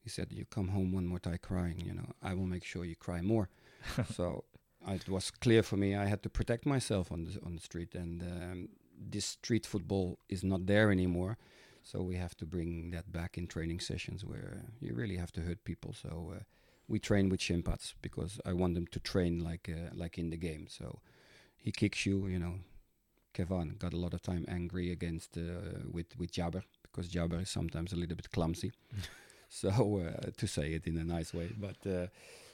he said, "You come home one more time crying, you know, I will make sure you cry more." so it was clear for me I had to protect myself on the on the street, and um, this street football is not there anymore. So we have to bring that back in training sessions where you really have to hurt people. So uh, we train with shin pads because I want them to train like uh, like in the game. So he kicks you. You know, Kevan got a lot of time angry against uh, with with Jabber because Jabber is sometimes a little bit clumsy. so uh, to say it in a nice way, but uh,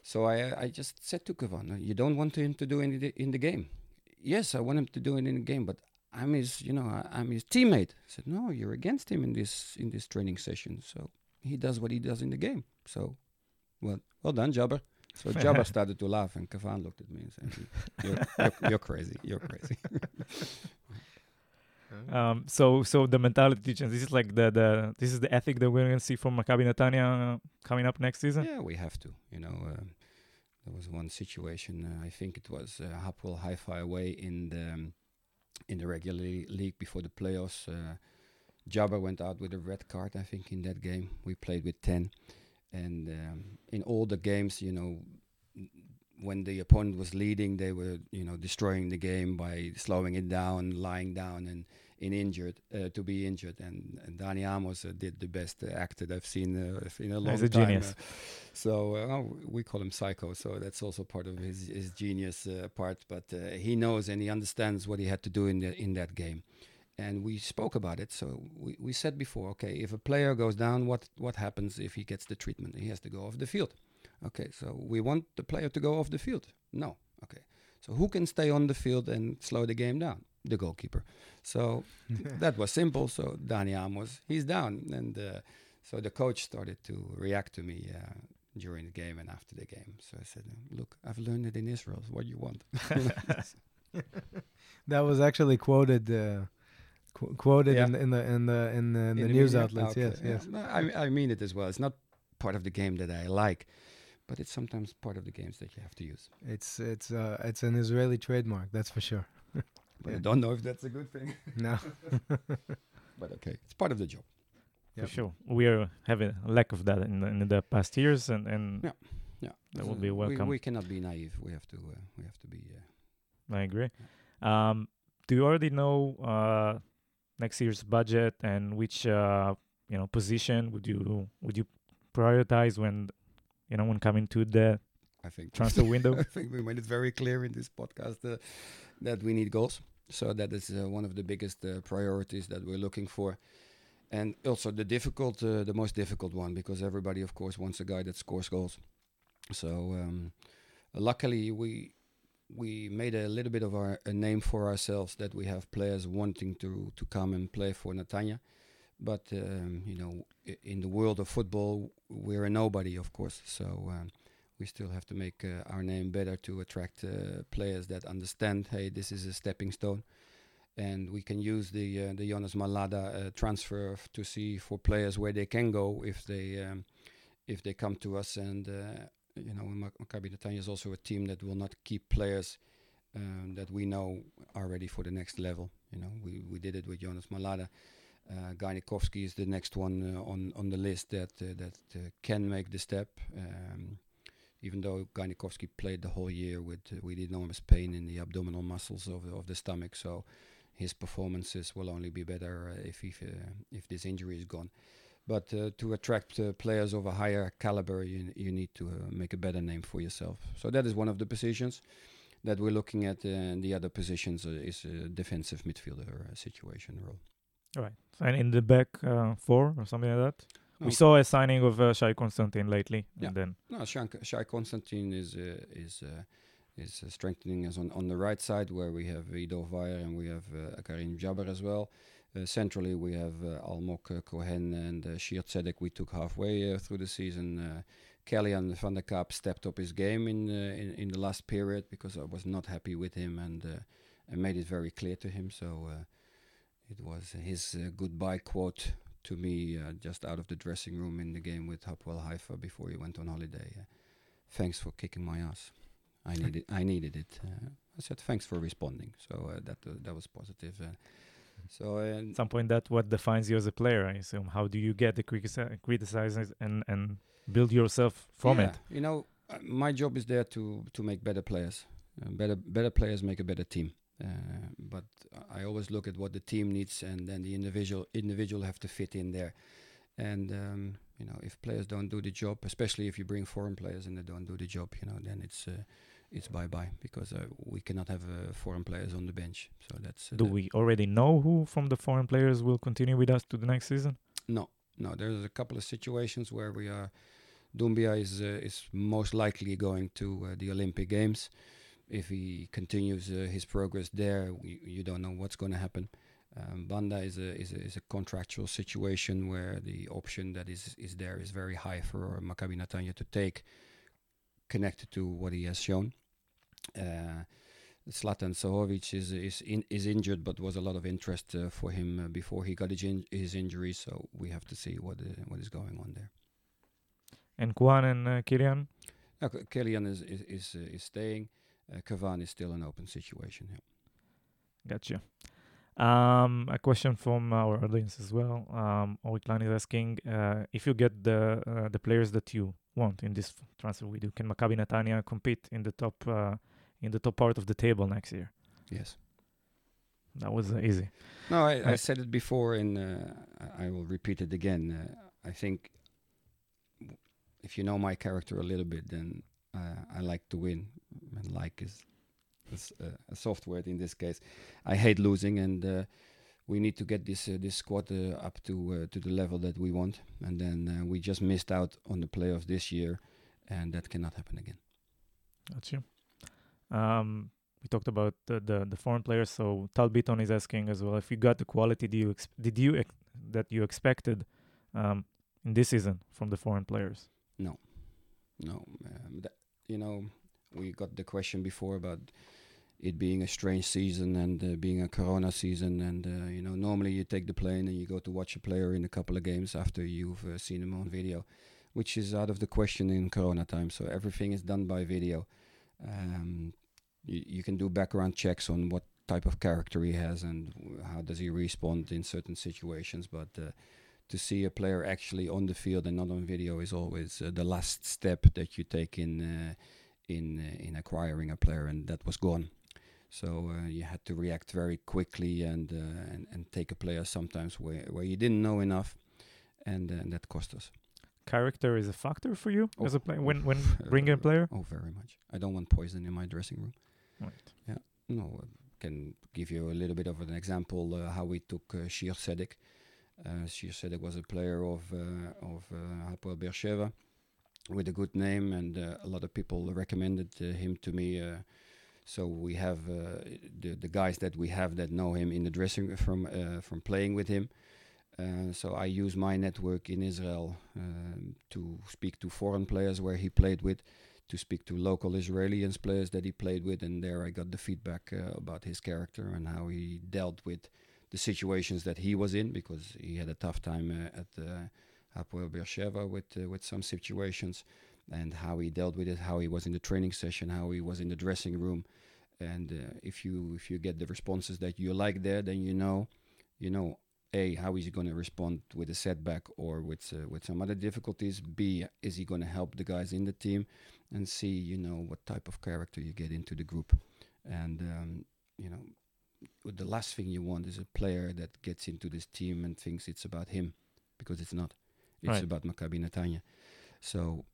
so I uh, I just said to Kevan, you don't want him to do in the in the game. Yes, I want him to do it in the game, but I'm his, you know, I, am his teammate. I said, no, you're against him in this in this training session. So he does what he does in the game. So, well, well done, Jabber. So Jabba started to laugh, and Kavan looked at me and said, "You're, you're, you're crazy. You're crazy." um, so, so the mentality change. This is like the the this is the ethic that we're going to see from Maccabi Netanya coming up next season. Yeah, we have to. You know, uh, there was one situation. Uh, I think it was uh, Hapoel Haifa away in the um, in the regular league before the playoffs. Uh, Jabba went out with a red card. I think in that game we played with ten and um, in all the games, you know, when the opponent was leading, they were you know destroying the game by slowing it down, lying down, and in injured uh, to be injured. And, and Dani Amos uh, did the best uh, act that I've seen uh, in a long He's a time. Genius. Uh, so uh, oh, we call him Psycho. So that's also part of his his genius part. But he knows and he understands what he had to do in the, in that game and we spoke about it. So we, we said before, okay, if a player goes down, what what happens if he gets the treatment? He has to go off the field. Okay, so we want the player to go off the field. No. Okay. So who can stay on the field and slow the game down? The goalkeeper. So that was simple. So Dani Amos, he's down, and uh, so the coach started to react to me uh, during the game and after the game. So I said, "Look, I've learned it in Israel. What do you want?" that was actually quoted. Uh, qu- quoted Yeah. in, the, in the in the in the, in the news outlets. Yes, yeah. yes. No, I, I mean it as well. It's not part of the game that I like, but it's sometimes part of the games that you have to use. It's it's uh it's an Israeli trademark. That's for sure. But Yeah. I don't know if that's a good thing. No. But okay, it's part of the job. Yep. For sure. We are having a lack of that in the, in the past years, and, and Yeah. Yeah, That will So be we- welcome. We, cannot be naive. We have to. Uh, we have to be. Uh, I agree. Um, do you already know uh, next year's budget and which uh, you know position would you would you prioritize when you know when coming to the I think transfer window? I think we made it very clear in this podcast uh, that we need goals. So that is uh, one of the biggest uh, priorities that we're looking for, and also the difficult, uh, the most difficult one, because everybody, of course, wants a guy that scores goals. So um, luckily, we we made a little bit of our, a name for ourselves that we have players wanting to to come and play for Netanya. But um, you know, in the world of football, we're a nobody, of course. So um, we still have to make uh, our name better to attract uh, players that understand. Hey, this is a stepping stone, and we can use the uh, the Yonas Malede uh, transfer to see for players where they can go if they um, if they come to us. And uh, you know, Mac- Maccabi Netanya is also a team that will not keep players um, that we know are ready for the next level. You know, we we did it with Yonas Malede. Uh, is the next one uh, on on the list that uh, that uh, can make the step. Um, even though Kanichowsky played the whole year with with enormous pain in the abdominal muscles of of the stomach, so his performances will only be better if if this injury is gone. But to attract players of a higher caliber, you, you need to make a better name for yourself. So that is one of the positions that we're looking at, and the other positions is a defensive midfielder situation role. Right. And in the back uh, four or something like that. No. We saw a signing of uh, Shai Constantine lately, Yeah. and then No, Shai, Shai Constantine is uh, is uh, is uh, strengthening us on, on the right side where we have Ido Vayer and we have uh, Karim Jabber as well. Uh, centrally, we have uh, Almog Cohen and uh, Shir Tzedek. We took halfway uh, through the season. Uh, Kellyan van der Kaap stepped up his game in, uh, in in the last period because I was not happy with him and uh, and made it very clear to him. So uh, it was his uh, goodbye quote to me uh, just out of the dressing room in the game with Hapoel Haifa before he went on holiday. Uh, thanks for kicking my ass. I needed I needed it. Uh, I said thanks for responding. So uh, that that was positive. Uh, so uh, at some point that what defines you as a player, I assume. How do you get the critici- and and build yourself from yeah, it? You know, uh, my job is there to to make better players. Uh, better better players make a better team. Uh, but I always look at what the team needs, and then the individual individual have to fit in there. And um, you know, if players don't do the job, especially if you bring foreign players and they don't do the job, you know, then it's uh, it's bye bye because uh, we cannot have uh, foreign players on the bench. So that's uh, Do that- we already know who from the foreign players will continue with us to the next season? No, no. There's a couple of situations where we are. Doumbia is uh, is most likely going to uh, the Olympic Games. If he continues uh, his progress there, we, you don't know what's going to happen. Um, Banda is a, is a is a contractual situation where the option that is is there is very high for Maccabi Netanya to take, connected to what he has shown. Uh, Sahovic is is in, is injured, but was a lot of interest uh, for him uh, before he got his, in, his injury. So we have to see what uh, what is going on there. And Kwan and uh, Kilian? Now, K- Kylian is is is, uh, is staying. Uh, Kavan is still an open situation. Yeah. Gotcha. Um, a question from our audience as well. Um, Oriklan is asking uh, if you get the uh, the players that you want in this transfer window, can Maccabi Netanya compete in the top uh, in the top part of the table next year? Yes. That was uh, easy. No, I, I said it before, and uh, I will repeat it again. Uh, I think if you know my character a little bit, then uh, I like to win, and like is, is uh, a soft word in this case. I hate losing, and uh, we need to get this uh, this squad uh, up to uh, to the level that we want. And then uh, we just missed out on the playoffs this year, and that cannot happen again. Gotcha. Um, we talked about the, the, the foreign players. So Tal Biton is asking as well if you got the quality do you ex- did you ex- that you expected um, in this season from the foreign players. No, no. Um, that, you know, we got the question before about it being a strange season and uh, being a Corona season, and uh, you know, normally you take the plane and you go to watch a player in a couple of games after you've uh, seen him on video, which is out of the question in Corona time. So everything is done by video. Um, you, you can do background checks on what type of character he has and how does he respond in certain situations, but uh, to see a player actually on the field and not on video is always uh, the last step that you take in uh, in uh, in acquiring a player, and that was gone. So uh, you had to react very quickly and, uh, and and take a player sometimes where where you didn't know enough, and, uh, and that cost us. Character is a factor for you Oh, as a player when when bringing a player. Oh, very much. I don't want poison in my dressing room. Right. Yeah. No, I can give you a little bit of an example uh, how we took uh, Shir Tzedek. Uh, Shir Tzedek was a player of uh, of uh, Hapoel Beersheva with a good name, and uh, a lot of people recommended uh, him to me. Uh, so we have the the guys that we have that know him in the dressing room from from playing with him. Uh, so I use my network in Israel um, to speak to foreign players where he played with, to speak to local Israeli players that he played with, and there I got the feedback uh, about his character and how he dealt with the situations that he was in because he had a tough time uh, at uh, Hapoel Beersheva with uh, with some situations, and how he dealt with it, how he was in the training session, how he was in the dressing room, and uh, if you if you get the responses that you like there, then you know, you know. A, how is he going to respond with a setback or with uh, with some other difficulties? B, is he going to help the guys in the team? And C, you know what type of character you get into the group, and um, you know the last thing you want is a player that gets into this team and thinks it's about him, because it's not. It's Right. about Maccabi Netanya. So,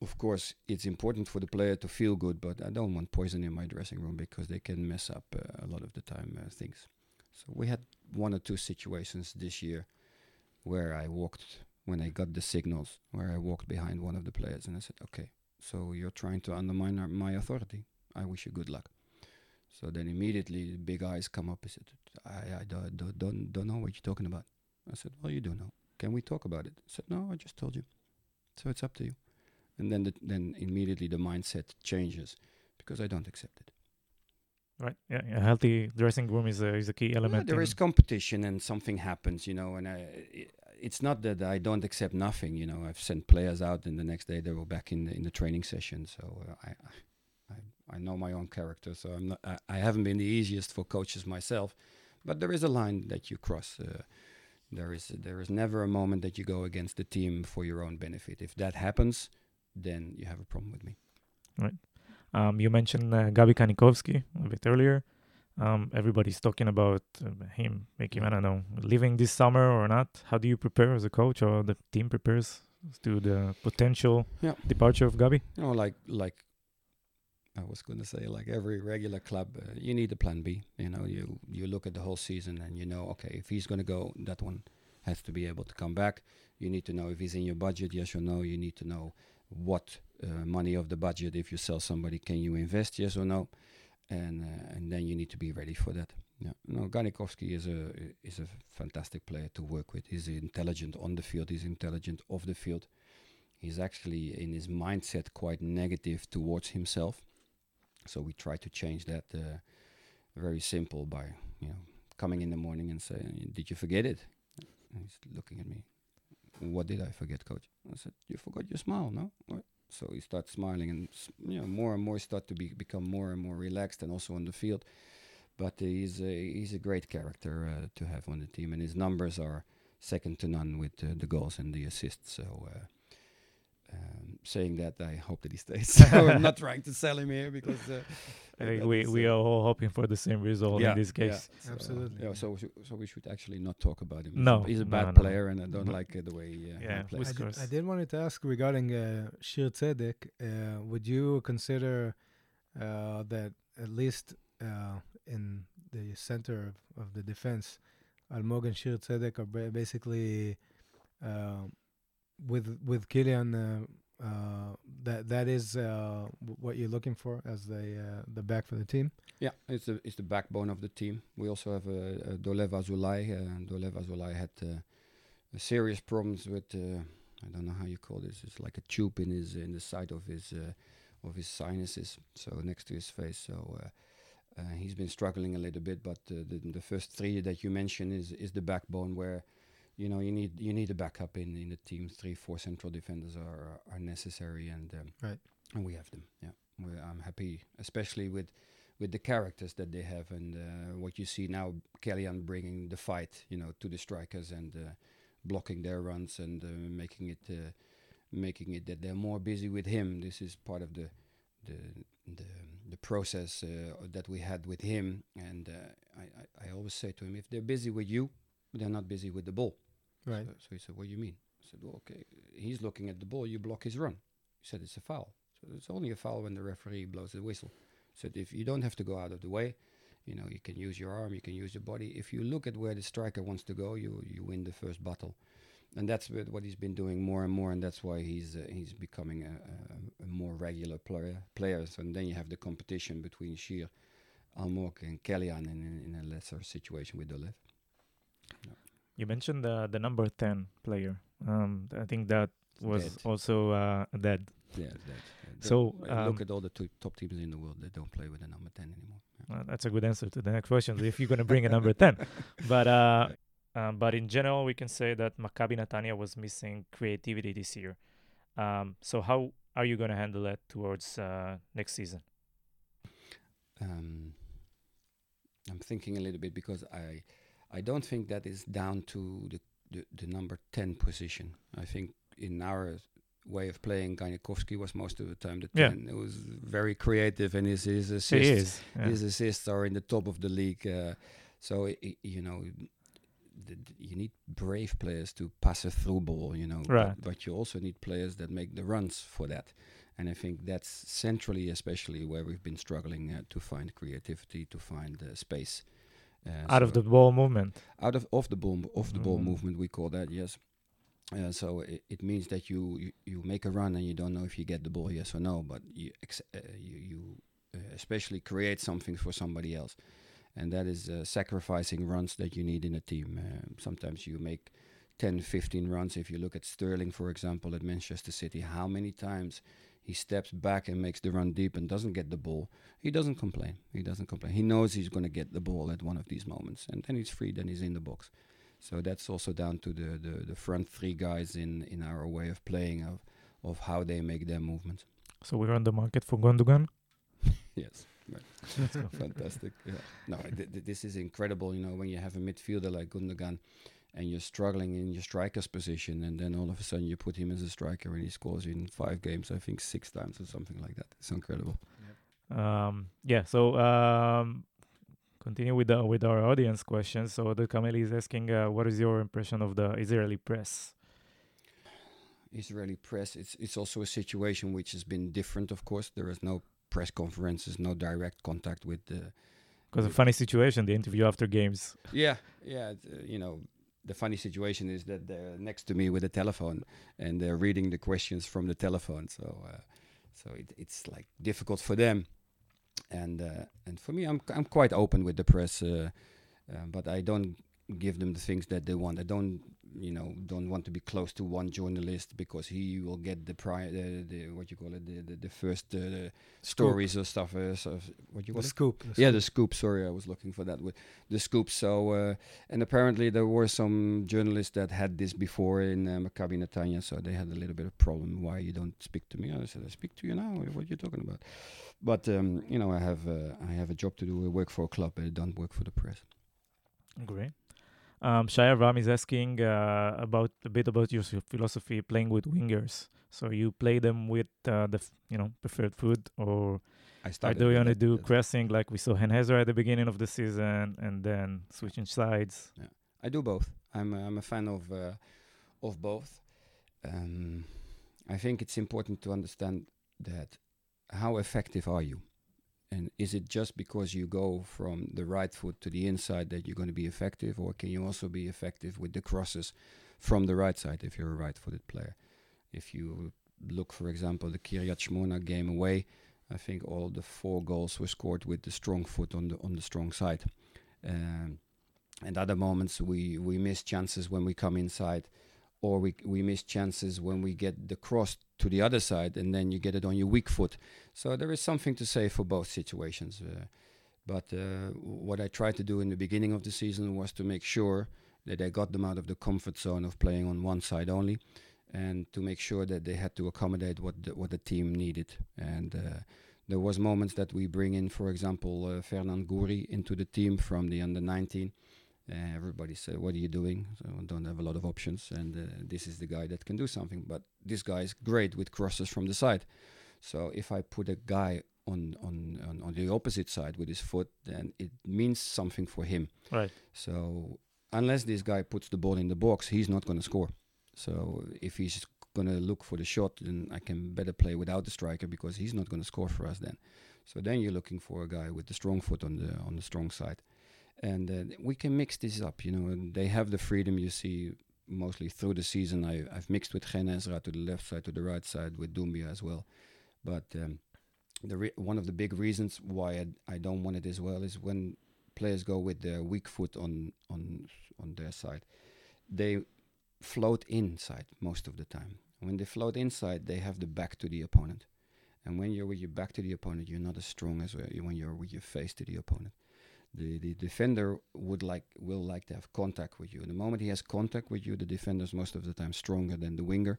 of course, it's important for the player to feel good, but I don't want poison in my dressing room because they can mess up uh, a lot of the time uh, things. So we had one or two situations this year where I walked when I got the signals, where I walked behind one of the players and I said, "Okay, so you're trying to undermine our, my authority. I wish you good luck." So then immediately the big eyes come up and said, I, I don't, don't, don't, don't know what you're talking about. I said, well, you do know. Can we talk about it? I said, no, I just told you. So it's up to you. And then the, then immediately the mindset changes because I don't accept it. Right. Yeah. A healthy dressing room is a is a key element. there in- is competition and something happens, you know, and I, i it's not that I don't accept nothing, you know. I've sent players out, and the next day they were back in the, in the training session. So uh, I, I, I know my own character. So I'm not. I, I haven't been the easiest for coaches myself, but there is a line that you cross. Uh, there is there is never a moment that you go against the team for your own benefit. If that happens, then you have a problem with me. Right. Um, you mentioned uh, Gabi Kanichowsky a bit earlier. Um, everybody's talking about uh, him making, I don't know, leaving this summer or not. How do you prepare as a coach or the team prepares to the potential Yeah. departure of Gabi? you know, like like I was going to say, like every regular club, uh, you need a plan B. You know, you you look at the whole season and you know, okay, if he's going to go, that one has to be able to come back. You need to know if he's in your budget, yes or no. You need to know what uh, money of the budget, if you sell somebody, can you invest, yes or no, and uh, and then you need to be ready for that. Yeah, no, Kanichowsky is a is a fantastic player to work with. He's intelligent on the field. He's intelligent off the field he's actually in his mindset quite negative towards himself. So we try to change that uh, very simple by you know coming in the morning and saying, "Did you forget it?" And he's looking at me. What did I forget, coach? I said, "You forgot your smile, no?" What? So he starts smiling, and you know more and more start to be become more and more relaxed, and also on the field. But he's a, he's a great character uh, to have on the team, and his numbers are second to none with uh, the goals and the assists. So. Uh, um, saying that, I hope that he stays. so I'm not trying to sell him here because uh, I think we, we uh, are all hoping for the same result in this case. So, Absolutely. Yeah, so we should- so we should actually not talk about him. No, he's a bad no. player, and I don't But- like uh, the way he, uh, Yeah, he plays. I did, course. I did wanted to ask regarding uh, Shir Tzedek. Uh, would you consider uh, that at least uh, in the center of, of the defense, Almog and Shir Tzedek are ba- basically uh, with with Killian uh, that that is uh, what you're looking for as the uh, the back for the team. Yeah, it's the it's the backbone of the team. We also have uh, uh, Dolev Azulay. Uh, Dolev Azulay had uh, serious problems with I don't know how you call this. It's like a tube in his in the side of his of his sinuses, so next to his face. So he's been struggling a little bit. But the the first three that you mentioned is is the backbone where. You know, you need you need a backup in, in the team. Three, four central defenders are are necessary, and um, Right. and we have them. Yeah, we I'm happy, especially with with the characters that they have and uh, what you see now Kellyan bringing the fight you know to the strikers and uh, blocking their runs and uh, making it uh, making it that they're more busy with him this is part of the the the, the process uh, that we had with him and uh, I, I I always say to him if they're busy with you they're not busy with the ball Right. so, so he said, "What do you mean?" I said, "Well, okay, he's looking at the ball. You block his run." He said, "It's a foul." So it's only a foul when the referee blows the whistle. He said, "If you don't have to go out of the way, you know, you can use your arm, you can use your body. If you look at where the striker wants to go, you you win the first battle." And that's what he's been doing more and more, and that's why he's uh, he's becoming a, a, a more regular player. Players, and then you have the competition between Shir, Almog, and Kellyan in, in, in a lesser situation with Dolev. You mentioned the the number ten player. Um, I think that was Dead. also uh, dead. Yeah, uh, So, um, look at all the top teams in the world. They don't play with a number ten anymore. Yeah. Uh, that's a good answer to the next question. if you're gonna bring a number ten, but uh, um, but in general, we can say that Maccabi Netanya was missing creativity this year. Um, so how are you gonna handle that towards uh, next season? Um, I'm thinking a little bit because I, I don't think that is down to the the, the number ten position. I think in our way of playing, Kanichowsky was most of the time the Yeah. ten. It was very creative, and his his assists is. yeah. his assists are in the top of the league. Uh, so i i you know, you need brave players to pass a through ball. You know, Right. But, but you also need players that make the runs for that. And I think that's centrally, especially where we've been struggling uh, to find creativity, to find uh, space. Uh, Out of the ball movement. out of off the ball off the ball Mhm. movement we call that yes uh, so it, it means that you, you you make a run and you don't know if you get the ball yes or no but you ex- uh, you, you uh, especially create something for somebody else and that is uh, sacrificing runs that you need in a team uh, sometimes you make 10 15 runs if you look at Sterling for example at Manchester City how many times he steps back and makes the run deep and doesn't get the ball he doesn't complain. He doesn't complain. He knows he's going to get the ball at one of these moments, and then he's free. Then he's in the box. So that's also down to the the, the front three guys in in our way of playing of of how they make their movements. So we're on the market for Gundogan. Yes, fantastic. Yeah. No, th- th- this is incredible. You know, when you have a midfielder like Gundogan. And you're struggling in your striker's position, and then all of a sudden you put him as a striker, and he scores in five games, I think six times or something like that. It's incredible. Um, yeah. So um, continue with the with our audience questions. So the Kameli is asking, uh, what is your impression of the Israeli press? Israeli press, it's it's also a situation which has been different. Of course, there is no press conferences, no direct contact with the. Because a funny situation, the interview after games. Yeah, yeah. uh, you know, the funny situation is that they're next to me with a telephone and they're reading the questions from the telephone. So, uh, so it, it's like difficult for them, and uh, and for me, I'm I'm quite open with the press, uh, uh, but I don't give them the things that they want. I don't you know don't want to be close to one journalist because he will get the pri- the, the what you call it the the, the first uh, stories or stuff. Uh, so what you The call it? scoop. the Yeah, scoop. the scoop. Sorry, I was looking for that with the scoop. So, uh, and apparently there were some journalists that had this before in uh, Maccabi Netanya, so they had a little bit of problem. Why you don't speak to me? I said, I speak to you now. What are you talking about? But um, you know, I have uh, I have a job to do. I work for a club. I don't work for the press. Great. Um, Shaya Ram is asking uh, about a bit about your philosophy playing with wingers. So you play them with uh, the f- you know preferred food, or I or do you want to do that- pressing like we saw Hen Ezra at the beginning of the season, and then switching sides? I do both. I'm a, I'm a fan of uh, of both. Um, I think it's important to understand that how effective are you, and is it just because you go from the right foot to the inside that you're going to be effective, or can you also be effective with the crosses from the right side if you're a right-footed player? If you look, for example, the Kiryat Shmona game away, I think all the four goals were scored with the strong foot on the on the strong side. Um, and other moments we we miss chances when we come inside, or we we miss chances when we get the cross to the other side, and then you get it on your weak foot. So there is something to say for both situations. Uh, but uh, what I tried to do in the beginning of the season was to make sure that I got them out of the comfort zone of playing on one side only, and to make sure that they had to accommodate what the, what the team needed. And uh, there was moments that we bring in, for example, uh, Fernand Gouri into the team from the under 19. Uh, everybody said, "What are you doing?" So I don't have a lot of options, and uh, this is the guy that can do something. But this guy is great with crosses from the side. So if I put a guy on, on, on, on the opposite side with his foot, then it means something for him. Right. So unless this guy puts the ball in the box, he's not going to score. So if he's going to look for the shot, then I can better play without the striker because he's not going to score for us then. So then you're looking for a guy with the strong foot on the on the strong side, and uh, we can mix this up. You know, and they have the freedom. You see, mostly through the season, I, I've mixed with Hen Ezra to the left side, to the right side, with Doumbia as well. But um, the re- one of the big reasons why I, I don't want it as well is when players go with their weak foot on on on their side, they float inside most of the time. When they float inside, they have the back to the opponent, and when you're with your back to the opponent, you're not as strong as when you're with your face to the opponent. The the defender would like will like to have contact with you. The moment he has contact with you, the defender is most of the time stronger than the winger.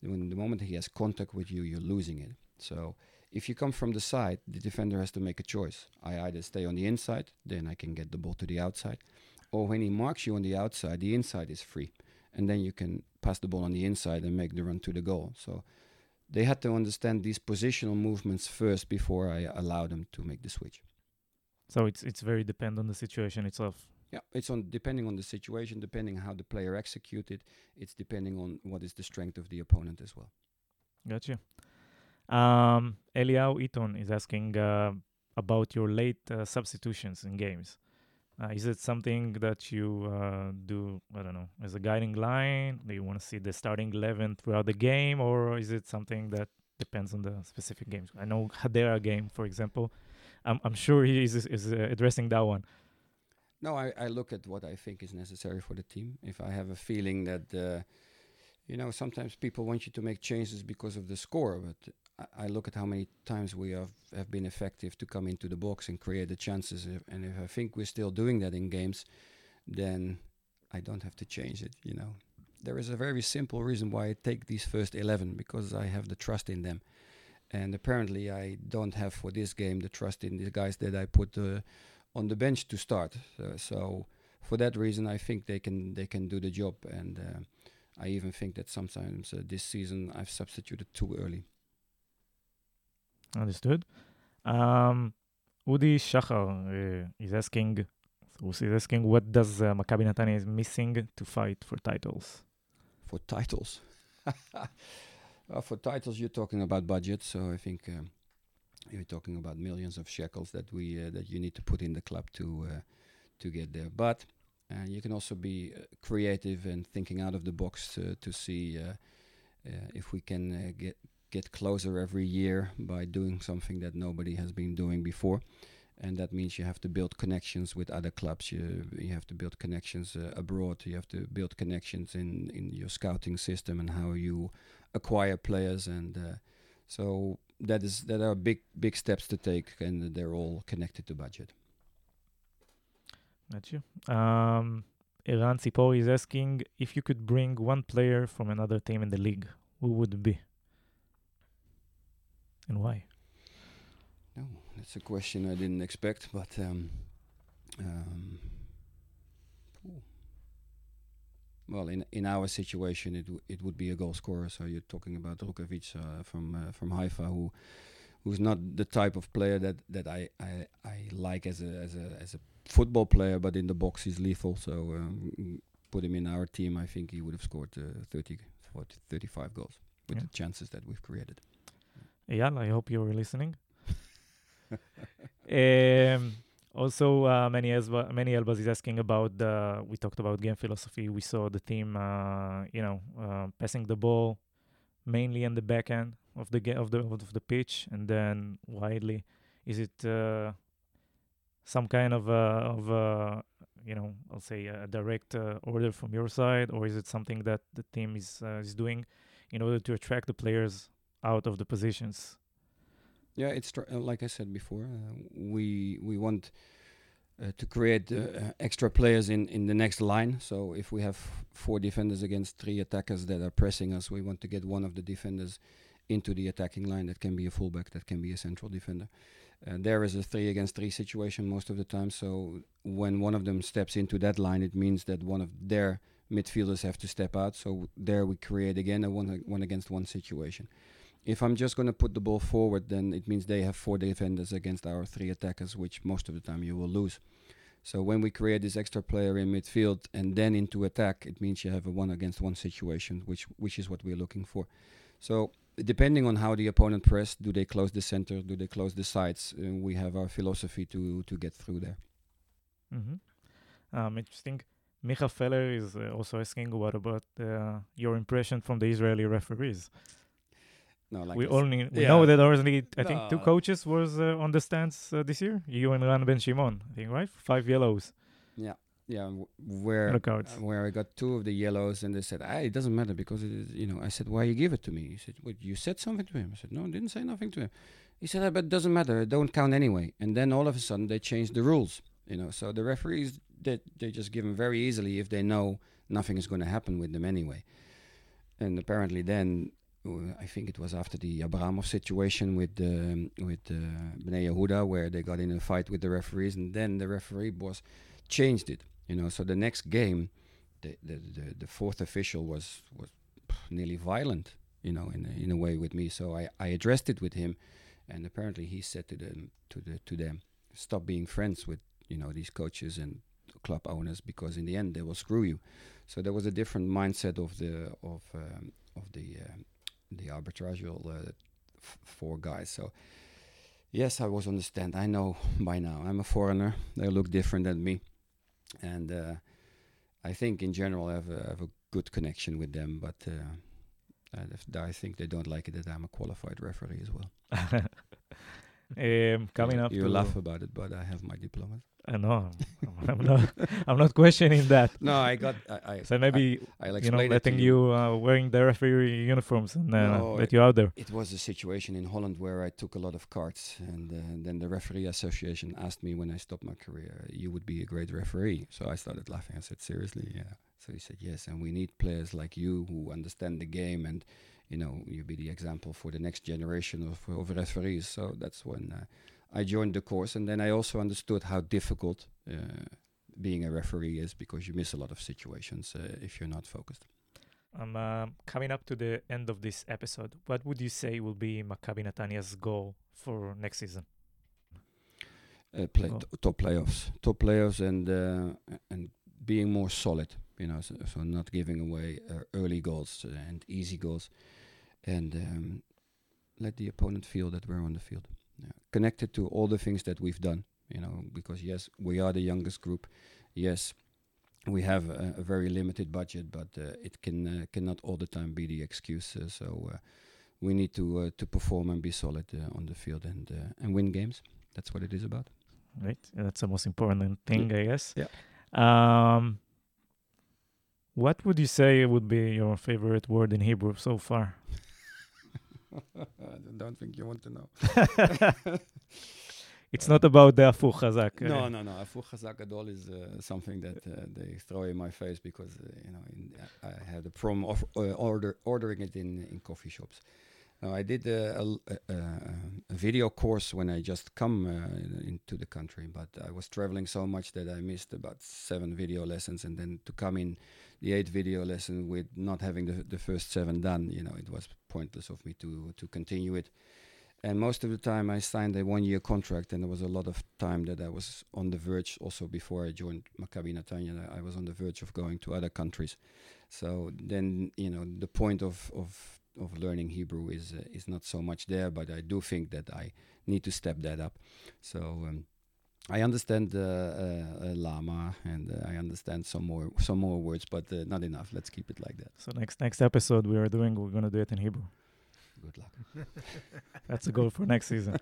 When the moment he has contact with you, you're losing it. So if you come from the side, the defender has to make a choice. I either stay on the inside, then I can get the ball to the outside, or when he marks you on the outside, the inside is free, and then you can pass the ball on the inside and make the run to the goal. So they had to understand these positional movements first before I allow them to make the switch. So it's it's very dependent on the situation itself. Yeah, it's on depending on the situation, depending how the player executed. It's depending on what is the strength of the opponent as well. Gotcha. Um, Eliao Eaton is asking uh, about your late uh, substitutions in games. Uh, is it something that you uh, do, I don't know, as a guiding line? Do you want to see the starting 11 throughout the game, or is it something that depends on the specific games? I know Hadera game, for example. I'm, I'm sure he is, is uh, addressing that one. No, I, I look at what I think is necessary for the team. If I have a feeling that uh, you know, sometimes people want you to make changes because of the score, but I, I look at how many times we have, have been effective to come into the box and create the chances. And if I think we're still doing that in games, then I don't have to change it, you know. There is a very simple reason why I take these first 11 because I have the trust in them. And apparently, I don't have for this game the trust in the guys that I put uh, on the bench to start. Uh, so, for that reason, I think they can they can do the job. And uh, I even think that sometimes uh, this season I've substituted too early. Understood. Um, Udi Shachar uh, is asking, is asking, what does uh, Maccabi Netanya is missing to fight for titles? For titles, well, for titles, you're talking about budget. So I think um, you're talking about millions of shekels that we uh, that you need to put in the club to uh, to get there. But and you can also be uh, creative and thinking out of the box to, to see uh, uh, if we can uh, get get closer every year by doing something that nobody has been doing before. And that means you have to build connections with other clubs. You you have to build connections uh, abroad. You have to build connections in in your scouting system and how you acquire players. And uh, so that is that are big big steps to take, and they're all connected to budget. Got you. Um, Iran Sipori is asking if you could bring one player from another team in the league, who would it be? And why? No, that's a question I didn't expect, but um, um, well, in in our situation, it it would be a goal scorer. So you're talking about Rukavytsya uh, from uh, from Haifa, who who's not the type of player that that I I, I like as a as a as a football player, but in the box he's lethal. So um, put him in our team, I think he would have scored uh, 30, 40, 35 goals with yeah. the chances that we've created. Yeah, I hope you're listening. um, also, uh, many Elba, many Elbas is asking about the. We talked about game philosophy. We saw the team, uh, you know, uh, passing the ball, mainly in the back end of the of the of the pitch and then widely? Is it uh, some kind of uh, of uh, you know I'll say a direct uh, order from your side, or is it something that the team is uh, is doing in order to attract the players out of the positions? Yeah, it's tr- uh, like I said before. Uh, we we want uh, to create uh, extra players in in the next line. So if we have four defenders against three attackers that are pressing us, we want to get one of the defenders into the attacking line. That can be a fullback, that can be a central defender. Uh, there is a three against three situation most of the time. So when one of them steps into that line, it means that one of their midfielders have to step out. So there we create again a one one against one situation. If I'm just going to put the ball forward, then it means they have four defenders against our three attackers, which most of the time you will lose. So when we create this extra player in midfield and then into attack, it means you have a one against one situation, which which is what we're looking for. So depending on how the opponent press, do they close the center, do they close the sides? Uh, we have our philosophy to to get through there. Mm-hmm. Um, interesting. Micha Feller is uh, also asking what about uh, your impression from the Israeli referees. No, like we I s- only we yeah. know that there was only I think two coaches was uh, on the stands uh, this year. You and Ran Ben Shimon, I think, right? Five yellows yeah, on where uh, where I got two of the yellows, and they said, ah, "It doesn't matter because it is, you know." I said, "Why you give it to me?" He said, "What you said something to him?" I said, "No, I didn't say nothing to him." He said, ah, "But it doesn't matter. It don't count anyway." And then all of a sudden they changed the rules, you know. So the referees they they just give them very easily if they know nothing is going to happen with them anyway. And apparently then. I think it was after the Abramov situation with um, with uh, Bnei Yehuda, where they got in a fight with the referees, and then the referee boss changed it. You know, so the next game, the the, the, the fourth official was was nearly violent. You know, in a, in a way with me. So I, I addressed it with him, and apparently he said to them to the to them, stop being friends with you know these coaches and club owners because in the end they will screw you. So there was a different mindset of the of um, of the um, the arbitrageural uh, f- four guys. So yes, I was on the stand. I know by now. I'm a foreigner. They look different than me, and uh, I think in general I have a, have a good connection with them. But uh, I, I think they don't like it that I'm a qualified referee as well. um, coming you, up you to laugh about it, but I have my diploma. I know I'm, not I'm not questioning that. No, I got. I, I So maybe I, will you know explain it to letting you uh, wearing the referee uniforms and uh, No, let you out there. It was a situation in Holland where I took a lot of cards, and uh, then the referee association asked me when I stopped my career, "You would be a great referee." So I started laughing. I said, "Seriously, yeah." So he said, "Yes, and we need players like you who understand the game, and you know, you be the example for the next generation of, of referees." So that's when uh, I joined the course, and then I also understood how difficult uh, being a referee is because you miss a lot of situations uh, if you're not focused. I'm uh, coming up to the end of this episode. What would you say will be Maccabi Netanya's goal for next season? uh, play Oh. top playoffs, top playoffs, and uh, and being more solid. You know, so, so not giving away uh, early goals and easy goals, and um, let the opponent feel that we're on the field. Yeah. Connected to all the things that we've done. You know, because yes, we are the youngest group. Yes, we have a, a very limited budget, but uh, it can uh, cannot all the time be the excuse. Uh, so uh, we need to uh, to perform and be solid uh, on the field and uh, and win games. That's what it is about. Right, that's the most important thing, I guess. Yeah. Um, what would you say would be your favorite word in Hebrew so far? I don't think you want to know. It's not about the Afuch Chazak. No, uh, no, no. Afu Chazak Gadol is uh, something that uh, they throw in my face because uh, you know in, I had a problem of uh, order ordering it in in coffee shops. Now I did a a, l- a- a- a video course when I just come uh, into the country, but I was traveling so much that I missed about seven video lessons, and then to come in the eighth video lesson with not having the the first seven done, you know, it was pointless of me to to continue it. And most of the time, I signed a one-year contract, and there was a lot of time that I was on the verge. Also, before I joined Maccabi Netanya, I was on the verge of going to other countries. So then, you know, the point of of of learning Hebrew is uh, is not so much there, but I do think that I need to step that up. So. Um, I understand uh, uh, uh, lama and uh, I understand some more some more words, but uh, not enough. Let's keep it like that. So next next episode we are doing, we're gonna do it in Hebrew. Good luck. That's a goal for next season.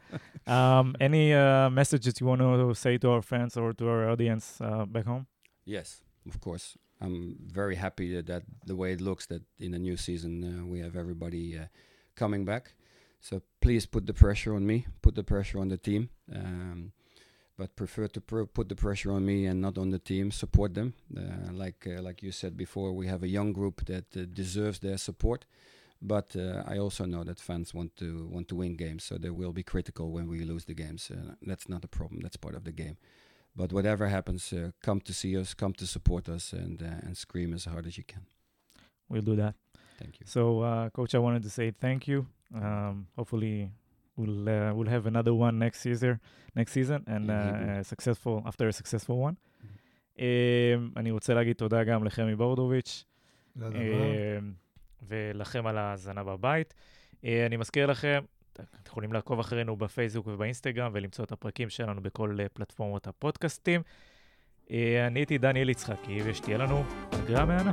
Um, any uh, messages you want to say to our fans or to our audience uh, back home? Yes, of course. I'm very happy that, that the way it looks that in the new season uh, we have everybody uh, coming back. So please put the pressure on me, put the pressure on the team, um, but prefer to pr- put the pressure on me and not on the team. Support them, uh, like uh, like you said before. We have a young group that uh, deserves their support, but uh, I also know that fans want to want to win games, so they will be critical when we lose the games. Uh, that's not a problem. That's part of the game. But whatever happens, uh, come to see us, come to support us, and uh, and scream as hard as you can. We'll do that. Thank you. So, uh, coach, I wanted to say thank you. Um, hopefully, we'll uh, we'll have another one next season, next season, and uh, a successful after a successful one. Um, אני רוצה להגיד תודה גם לחמי בורדוביץ', um, ולכם על ההאזנה בבית. Uh, אני מזכיר לכם, אתם יכולים לעקוב אחרינו בפייסבוק ובאינסטגרם ולמצוא את הפרקים שלנו בכל uh, פלטפורמות הפודקאסטים. Uh, אני הייתי דניאל יצחקי, ושתהיה לנו פגרה מהנה.